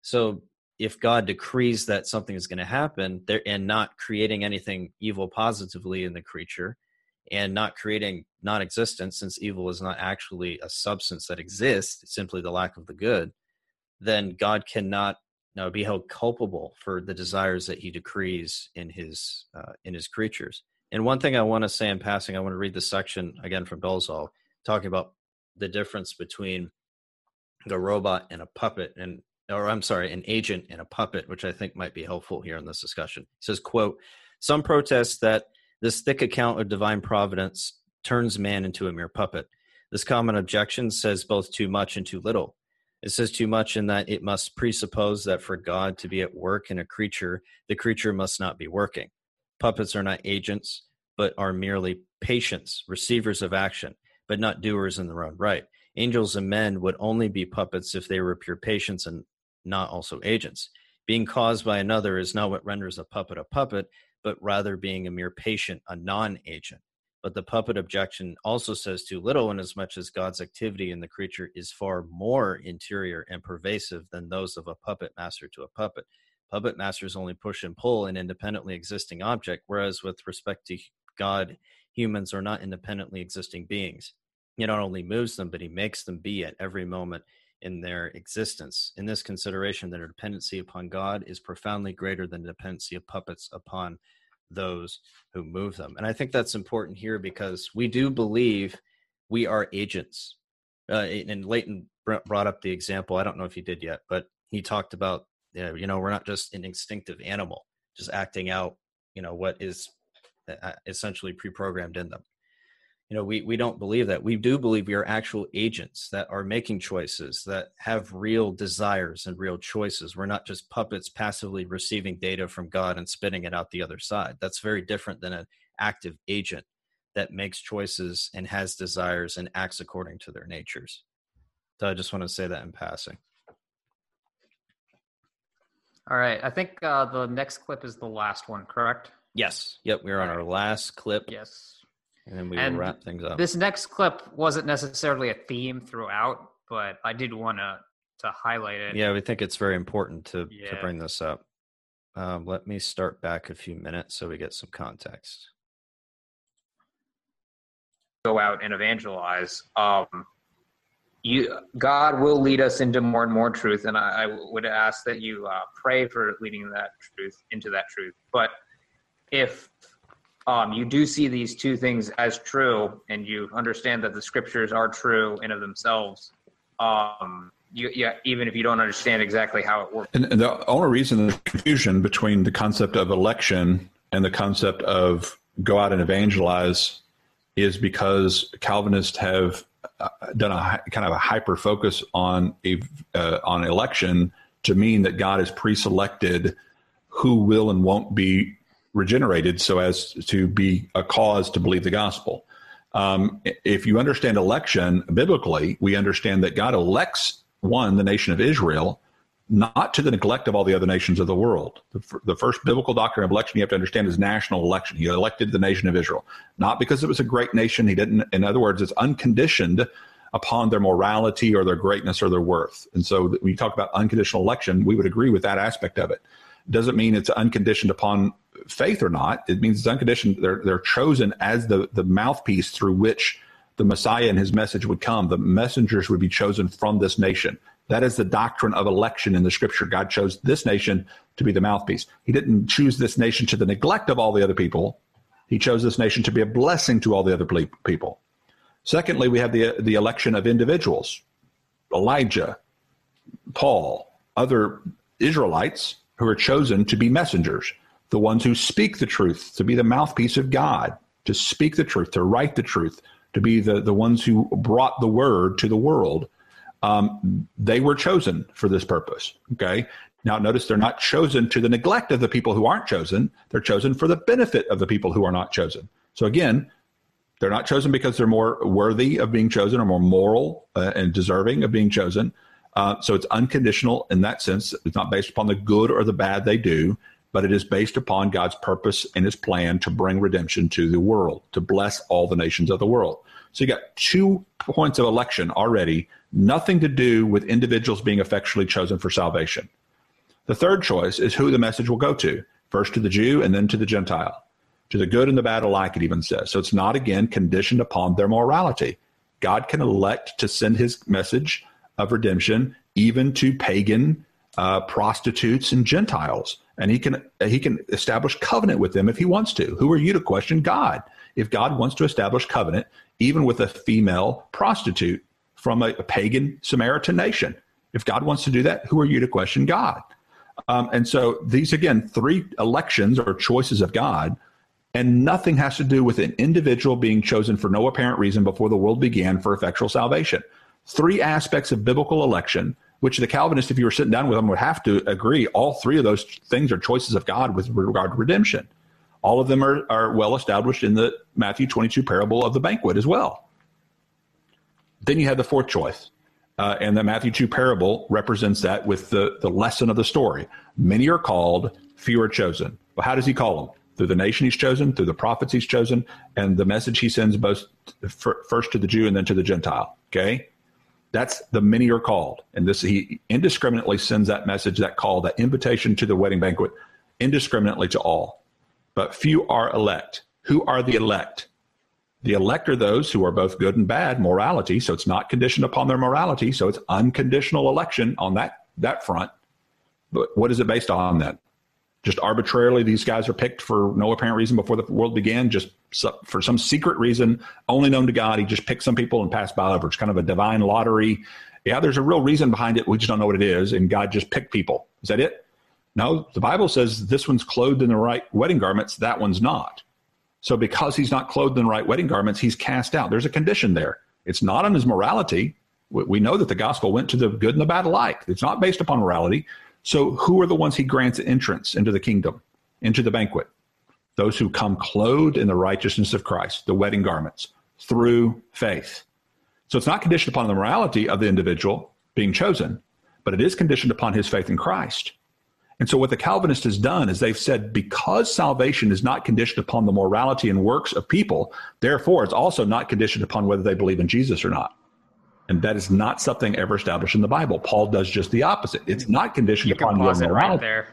Speaker 1: So if God decrees that something is going to happen there and not creating anything evil positively in the creature and not creating non-existence since evil is not actually a substance that exists, simply the lack of the good, then God cannot now be held culpable for the desires that he decrees in his uh, in his creatures. And one thing I want to say in passing, I want to read this section again from Dolezal, talking about the difference between the robot and a puppet, and or I'm sorry, an agent and a puppet, which I think might be helpful here in this discussion. He says, "quote Some protest that this thick account of divine providence turns man into a mere puppet. This common objection says both too much and too little." It says too much in that it must presuppose that for God to be at work in a creature, the creature must not be working. Puppets are not agents, but are merely patients, receivers of action, but not doers in their own right. Angels and men would only be puppets if they were pure patients and not also agents. Being caused by another is not what renders a puppet a puppet, but rather being a mere patient, a non agent. But the puppet objection also says too little, inasmuch as God's activity in the creature is far more interior and pervasive than those of a puppet master to a puppet. Puppet masters only push and pull an independently existing object, whereas with respect to God, humans are not independently existing beings. He not only moves them, but he makes them be at every moment in their existence. In this consideration, their dependency upon God is profoundly greater than the dependency of puppets upon those who move them. And I think that's important here because we do believe we are agents. Uh, and Leighton brought up the example. I don't know if he did yet, but he talked about, you know, we're not just an instinctive animal, just acting out, you know, what is uh, essentially pre-programmed in them you know we we don't believe that. We do believe we are actual agents that are making choices that have real desires and real choices. We're not just puppets passively receiving data from god and spitting it out the other side. That's very different than an active agent that makes choices and has desires and acts according to their natures. So i just want to say that in passing.
Speaker 2: All right. I think uh, the next clip is the last one correct?
Speaker 1: Yes. Yep. We're on our last clip.
Speaker 2: Yes
Speaker 1: and then we and wrap things up.
Speaker 2: This next clip wasn't necessarily a theme throughout, but I did want to to highlight it.
Speaker 1: Yeah, we think it's very important to yeah. to bring this up. Um, let me start back a few minutes so we get some context.
Speaker 2: Go out and evangelize. Um, you, God will lead us into more and more truth, and I, I would ask that you uh, pray for leading that truth into that truth. But if um, you do see these two things as true, and you understand that the scriptures are true in of themselves. Um, you, yeah, even if you don't understand exactly how it works.
Speaker 3: And, and the only reason the confusion between the concept of election and the concept of go out and evangelize is because Calvinists have uh, done a kind of a hyper focus on a uh, on election to mean that God has pre-selected who will and won't be regenerated so as to be a cause to believe the gospel. Um, if you understand election biblically, we understand that God elects one, the nation of Israel, not to the neglect of all the other nations of the world. The, the, first biblical doctrine of election you have to understand is national election. He elected the nation of Israel, not because it was a great nation. He didn't, in other words, it's unconditioned upon their morality or their greatness or their worth. And so when you talk about unconditional election, we would agree with that aspect of it. Doesn't mean it's unconditioned upon faith or not. It means it's unconditioned. They're, they're chosen as the, the mouthpiece through which the Messiah and his message would come. The messengers would be chosen from this nation. That is the doctrine of election in the scripture. God chose this nation to be the mouthpiece. He didn't choose this nation to the neglect of all the other people. He chose this nation to be a blessing to all the other people. Secondly, we have the, the election of individuals Elijah, Paul, other Israelites who are chosen to be messengers, the ones who speak the truth, to be the mouthpiece of God, to speak the truth, to write the truth, to be the, the ones who brought the word to the world um, they were chosen for this purpose. Okay. Now, notice they're not chosen to the neglect of the people who aren't chosen. They're chosen for the benefit of the people who are not chosen. So, again, they're not chosen because they're more worthy of being chosen or more moral uh, and deserving of being chosen. Uh, so, it's unconditional in that sense. It's not based upon the good or the bad they do, but it is based upon God's purpose and his plan to bring redemption to the world, to bless all the nations of the world. So, you got two points of election already nothing to do with individuals being effectually chosen for salvation. The third choice is who the message will go to first to the Jew and then to the Gentile, to the good and the bad alike, it even says. So it's not, again, conditioned upon their morality. God can elect to send his message of redemption even to pagan uh, prostitutes and Gentiles. And he can he can establish covenant with them if he wants to. Who are you to question God? If God wants to establish covenant, even with a female prostitute, from a, a pagan Samaritan nation. If God wants to do that, who are you to question God? Um, and so these, again, three elections or choices of God, and nothing has to do with an individual being chosen for no apparent reason before the world began for effectual salvation. Three aspects of biblical election, which the Calvinist, if you were sitting down with them, would have to agree all three of those things are choices of God with regard to redemption. All of them are, are well established in the Matthew 22 parable of the banquet as well. Then you have the fourth choice. Uh, and the Matthew 2 parable represents that with the, the lesson of the story. Many are called, few are chosen. Well, how does he call them? Through the nation he's chosen, through the prophets he's chosen, and the message he sends both first to the Jew and then to the Gentile. Okay? That's the many are called. And this he indiscriminately sends that message, that call, that invitation to the wedding banquet indiscriminately to all. But few are elect. Who are the elect? The elect are those who are both good and bad morality. So it's not conditioned upon their morality. So it's unconditional election on that, that front. But what is it based on then? Just arbitrarily, these guys are picked for no apparent reason before the world began, just for some secret reason only known to God. He just picked some people and passed by over. It's kind of a divine lottery. Yeah, there's a real reason behind it. We just don't know what it is. And God just picked people. Is that it? No, the Bible says this one's clothed in the right wedding garments, that one's not. So because he's not clothed in the right wedding garments, he's cast out. There's a condition there. It's not on his morality. We know that the gospel went to the good and the bad alike. It's not based upon morality. So who are the ones he grants entrance into the kingdom, into the banquet? Those who come clothed in the righteousness of Christ, the wedding garments, through faith. So it's not conditioned upon the morality of the individual being chosen, but it is conditioned upon his faith in Christ. And so what the Calvinist has done is they've said because salvation is not conditioned upon the morality and works of people, therefore it's also not conditioned upon whether they believe in Jesus or not. And that is not something ever established in the Bible. Paul does just the opposite. It's not conditioned
Speaker 2: you
Speaker 3: upon morality.
Speaker 2: Right there.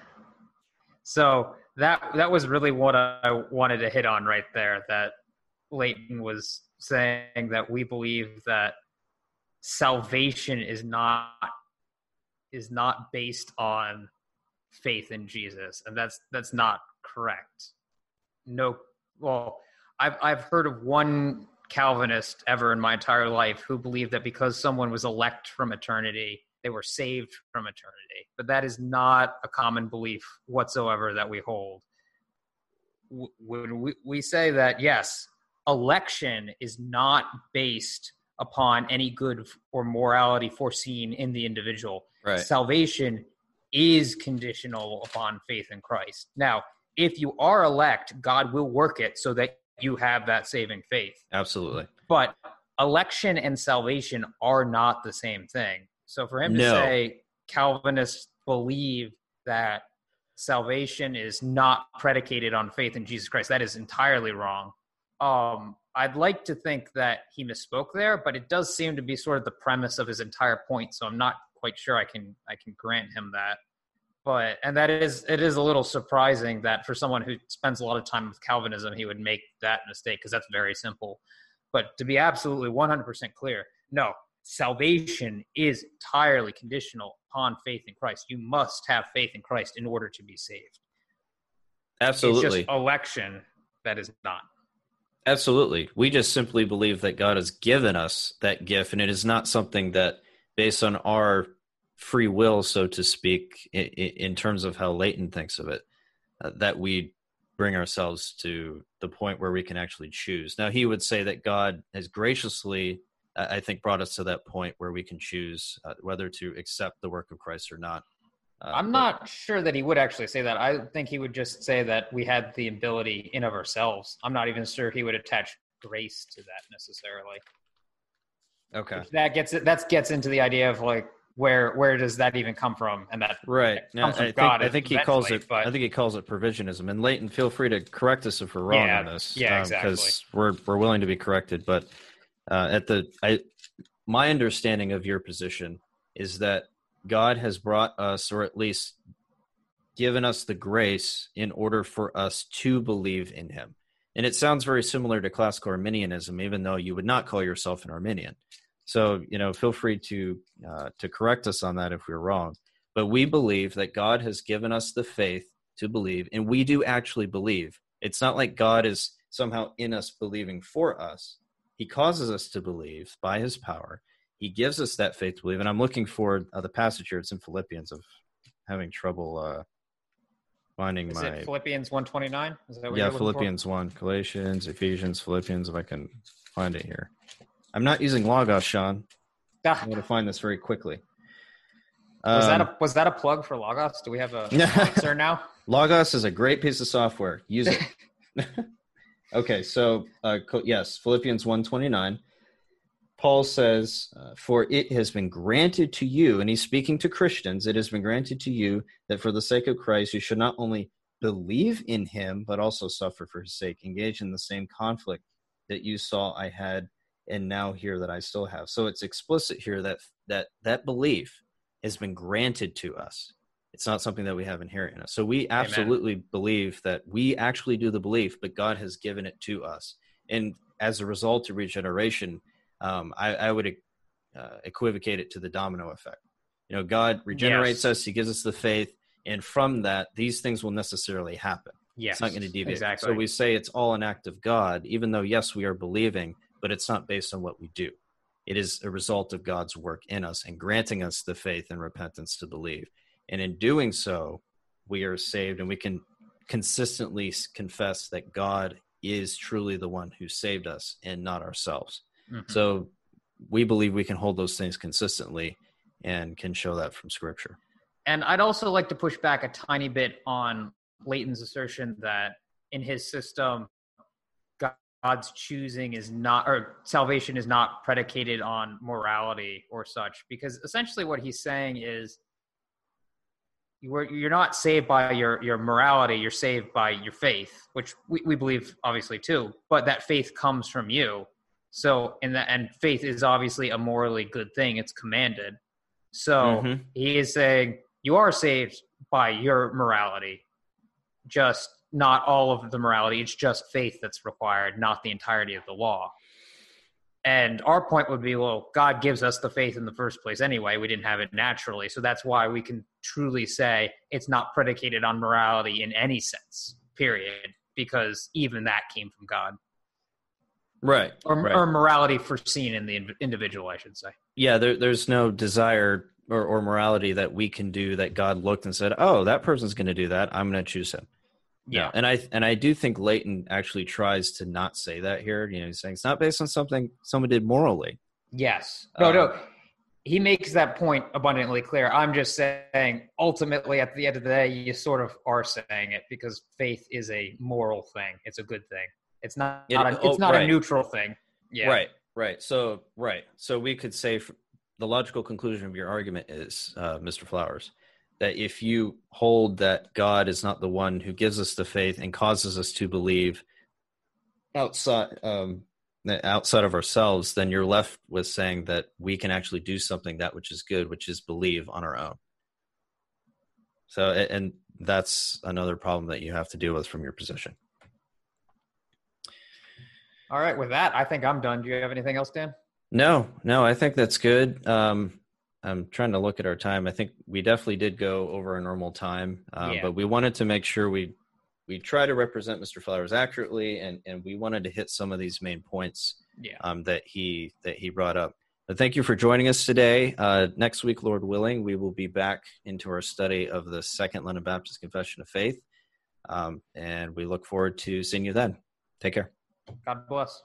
Speaker 2: So that that was really what I wanted to hit on right there. That Leighton was saying that we believe that salvation is not is not based on faith in Jesus, and that's that's not correct. No, well, I've I've heard of one Calvinist ever in my entire life who believed that because someone was elect from eternity, they were saved from eternity. But that is not a common belief whatsoever that we hold. When we, we say that, yes, election is not based upon any good or morality foreseen in the individual.
Speaker 1: Right.
Speaker 2: Salvation is conditional upon faith in Christ. Now, if you are elect, God will work it so that you have that saving faith.
Speaker 1: Absolutely.
Speaker 2: But election and salvation are not the same thing. So for him to
Speaker 1: No.
Speaker 2: say Calvinists believe that salvation is not predicated on faith in Jesus Christ, that is entirely wrong. Um, I'd like to think that he misspoke there, but it does seem to be sort of the premise of his entire point. So I'm not quite sure I can I can grant him that. But and that is it is a little surprising that for someone who spends a lot of time with Calvinism, he would make that mistake because that's very simple. But to be absolutely 100% clear, no, salvation is entirely conditional upon faith in Christ. You must have faith in Christ in order to be saved.
Speaker 1: Absolutely.
Speaker 2: It's just election that is not.
Speaker 1: Absolutely. We just simply believe that God has given us that gift, and it is not something that, based on our free will, so to speak, in, in terms of how Leighton thinks of it, uh, that we bring ourselves to the point where we can actually choose. Now, he would say that God has graciously, uh, I think, brought us to that point where we can choose uh, whether to accept the work of Christ or not. Uh,
Speaker 2: I'm
Speaker 1: but-
Speaker 2: not sure that he would actually say that. I think he would just say that we had the ability in of ourselves. I'm not even sure he would attach grace to that necessarily.
Speaker 1: Okay.
Speaker 2: That gets it. That gets into the idea of like where where does that even come from? And that
Speaker 1: Right. No, I
Speaker 2: from
Speaker 1: think,
Speaker 2: God
Speaker 1: I think he calls it.
Speaker 2: but-
Speaker 1: I think he calls it provisionism. And Leighton, feel free to correct us if we're wrong
Speaker 2: Yeah,
Speaker 1: on this.
Speaker 2: yeah,
Speaker 1: Because we're we're willing to be corrected. But uh, at the, I, my understanding of your position is that God has brought us, or at least given us the grace in order for us to believe in Him. And it sounds very similar to classical Arminianism, even though you would not call yourself an Arminian. So you know, feel free to uh, to correct us on that if we're wrong. But we believe that God has given us the faith to believe, and we do actually believe. It's not like God is somehow in us believing for us. He causes us to believe by His power. He gives us that faith to believe. And I'm looking for uh, the passage here. It's in Philippians. Of having trouble uh, finding
Speaker 2: is
Speaker 1: my
Speaker 2: it Philippians 129? Is that what
Speaker 1: yeah
Speaker 2: looking for?
Speaker 1: Philippians one, Galatians, Ephesians, Philippians. If I can find it here, I'm not using Logos, Sean.
Speaker 2: Ah,
Speaker 1: I'm going to find this very quickly.
Speaker 2: was that
Speaker 1: Um,
Speaker 2: a was that a plug for Logos? Do we have a sponsor now?
Speaker 1: Logos is a great piece of software. Use it. okay, so uh, yes, Philippians 129. Paul says, uh, For it has been granted to you, and he's speaking to Christians, it has been granted to you that for the sake of Christ you should not only believe in him, but also suffer for his sake, engage in the same conflict that you saw I had and now here that I still have. So it's explicit here that that that belief has been granted to us. It's not something that we have inherent in us. So we absolutely believe that we actually do the belief, but God has given it to us. And as a result of regeneration, um, I, I would uh, equivocate it to the domino effect. You know, God regenerates
Speaker 2: Yes.
Speaker 1: us; He gives us the faith, and from that, these things will necessarily happen.
Speaker 2: Yes,
Speaker 1: It's not going to deviate.
Speaker 2: Exactly.
Speaker 1: So we say it's all an act of God, even though yes, we are believing, but it's not based on what we do. It is a result of God's work in us and granting us the faith and repentance to believe. And in doing so, we are saved and we can consistently confess that God is truly the one who saved us and not ourselves.
Speaker 2: Mhm.
Speaker 1: So we believe we can hold those things consistently and can show that from scripture.
Speaker 2: And I'd also like to push back a tiny bit on Leighton's assertion that in his system, God's choosing is not, or salvation is not predicated on morality or such, because essentially what he's saying is you're not saved by your, your morality, you're saved by your faith, which we, we believe obviously too, but that faith comes from you. So, in that, and faith is obviously a morally good thing, it's commanded. So,
Speaker 1: Mhm.
Speaker 2: he is saying you are saved by your morality, just not all of the morality. It's just faith that's required, not the entirety of the law. And our point would be well, God gives us the faith in the first place anyway. We didn't have it naturally. So that's why we can truly say it's not predicated on morality in any sense, period, because even that came from God.
Speaker 1: Right.
Speaker 2: Or,
Speaker 1: right.
Speaker 2: or morality foreseen in the individual, I should say.
Speaker 1: yeah there, there's no desire or, or morality that we can do that god looked and said oh that person's going to do that i'm going to choose him
Speaker 2: Yeah.
Speaker 1: and I and I do think Leighton actually tries to not say that here. You know, he's saying it's not based on something someone did morally.
Speaker 2: Yes. No, no.
Speaker 1: Um,
Speaker 2: He makes that point abundantly clear. I'm just saying, ultimately, at the end of the day, you sort of are saying it because faith is a moral thing. It's a good thing. It's not.
Speaker 1: It-
Speaker 2: not a,
Speaker 1: oh,
Speaker 2: it's not
Speaker 1: right.
Speaker 2: a neutral thing. Yeah.
Speaker 1: Right, right. So, right. So we could say the logical conclusion of your argument is, uh, Mr. Flowers, that if you hold that God is not the one who gives us the faith and causes us to believe outside um, outside of ourselves, then you're left with saying that we can actually do something that which is good, which is believe on our own. So, and that's another problem that you have to deal with from your position.
Speaker 2: All right. With that, I think I'm done. Do you have anything else, Dan?
Speaker 1: No, no, I think that's good. Um, I'm trying to look at our time. I think we definitely did go over a normal time, uh,
Speaker 2: Yeah.
Speaker 1: but we wanted to make sure we we try to represent Mr. Flowers accurately, and and we wanted to hit some of these main points
Speaker 2: Yeah.
Speaker 1: um, that he that he brought up. But thank you for joining us today. Uh, next week, Lord willing, we will be back into our study of the Second London Baptist Confession of Faith, um, and we look forward to seeing you then. Take care.
Speaker 2: God bless.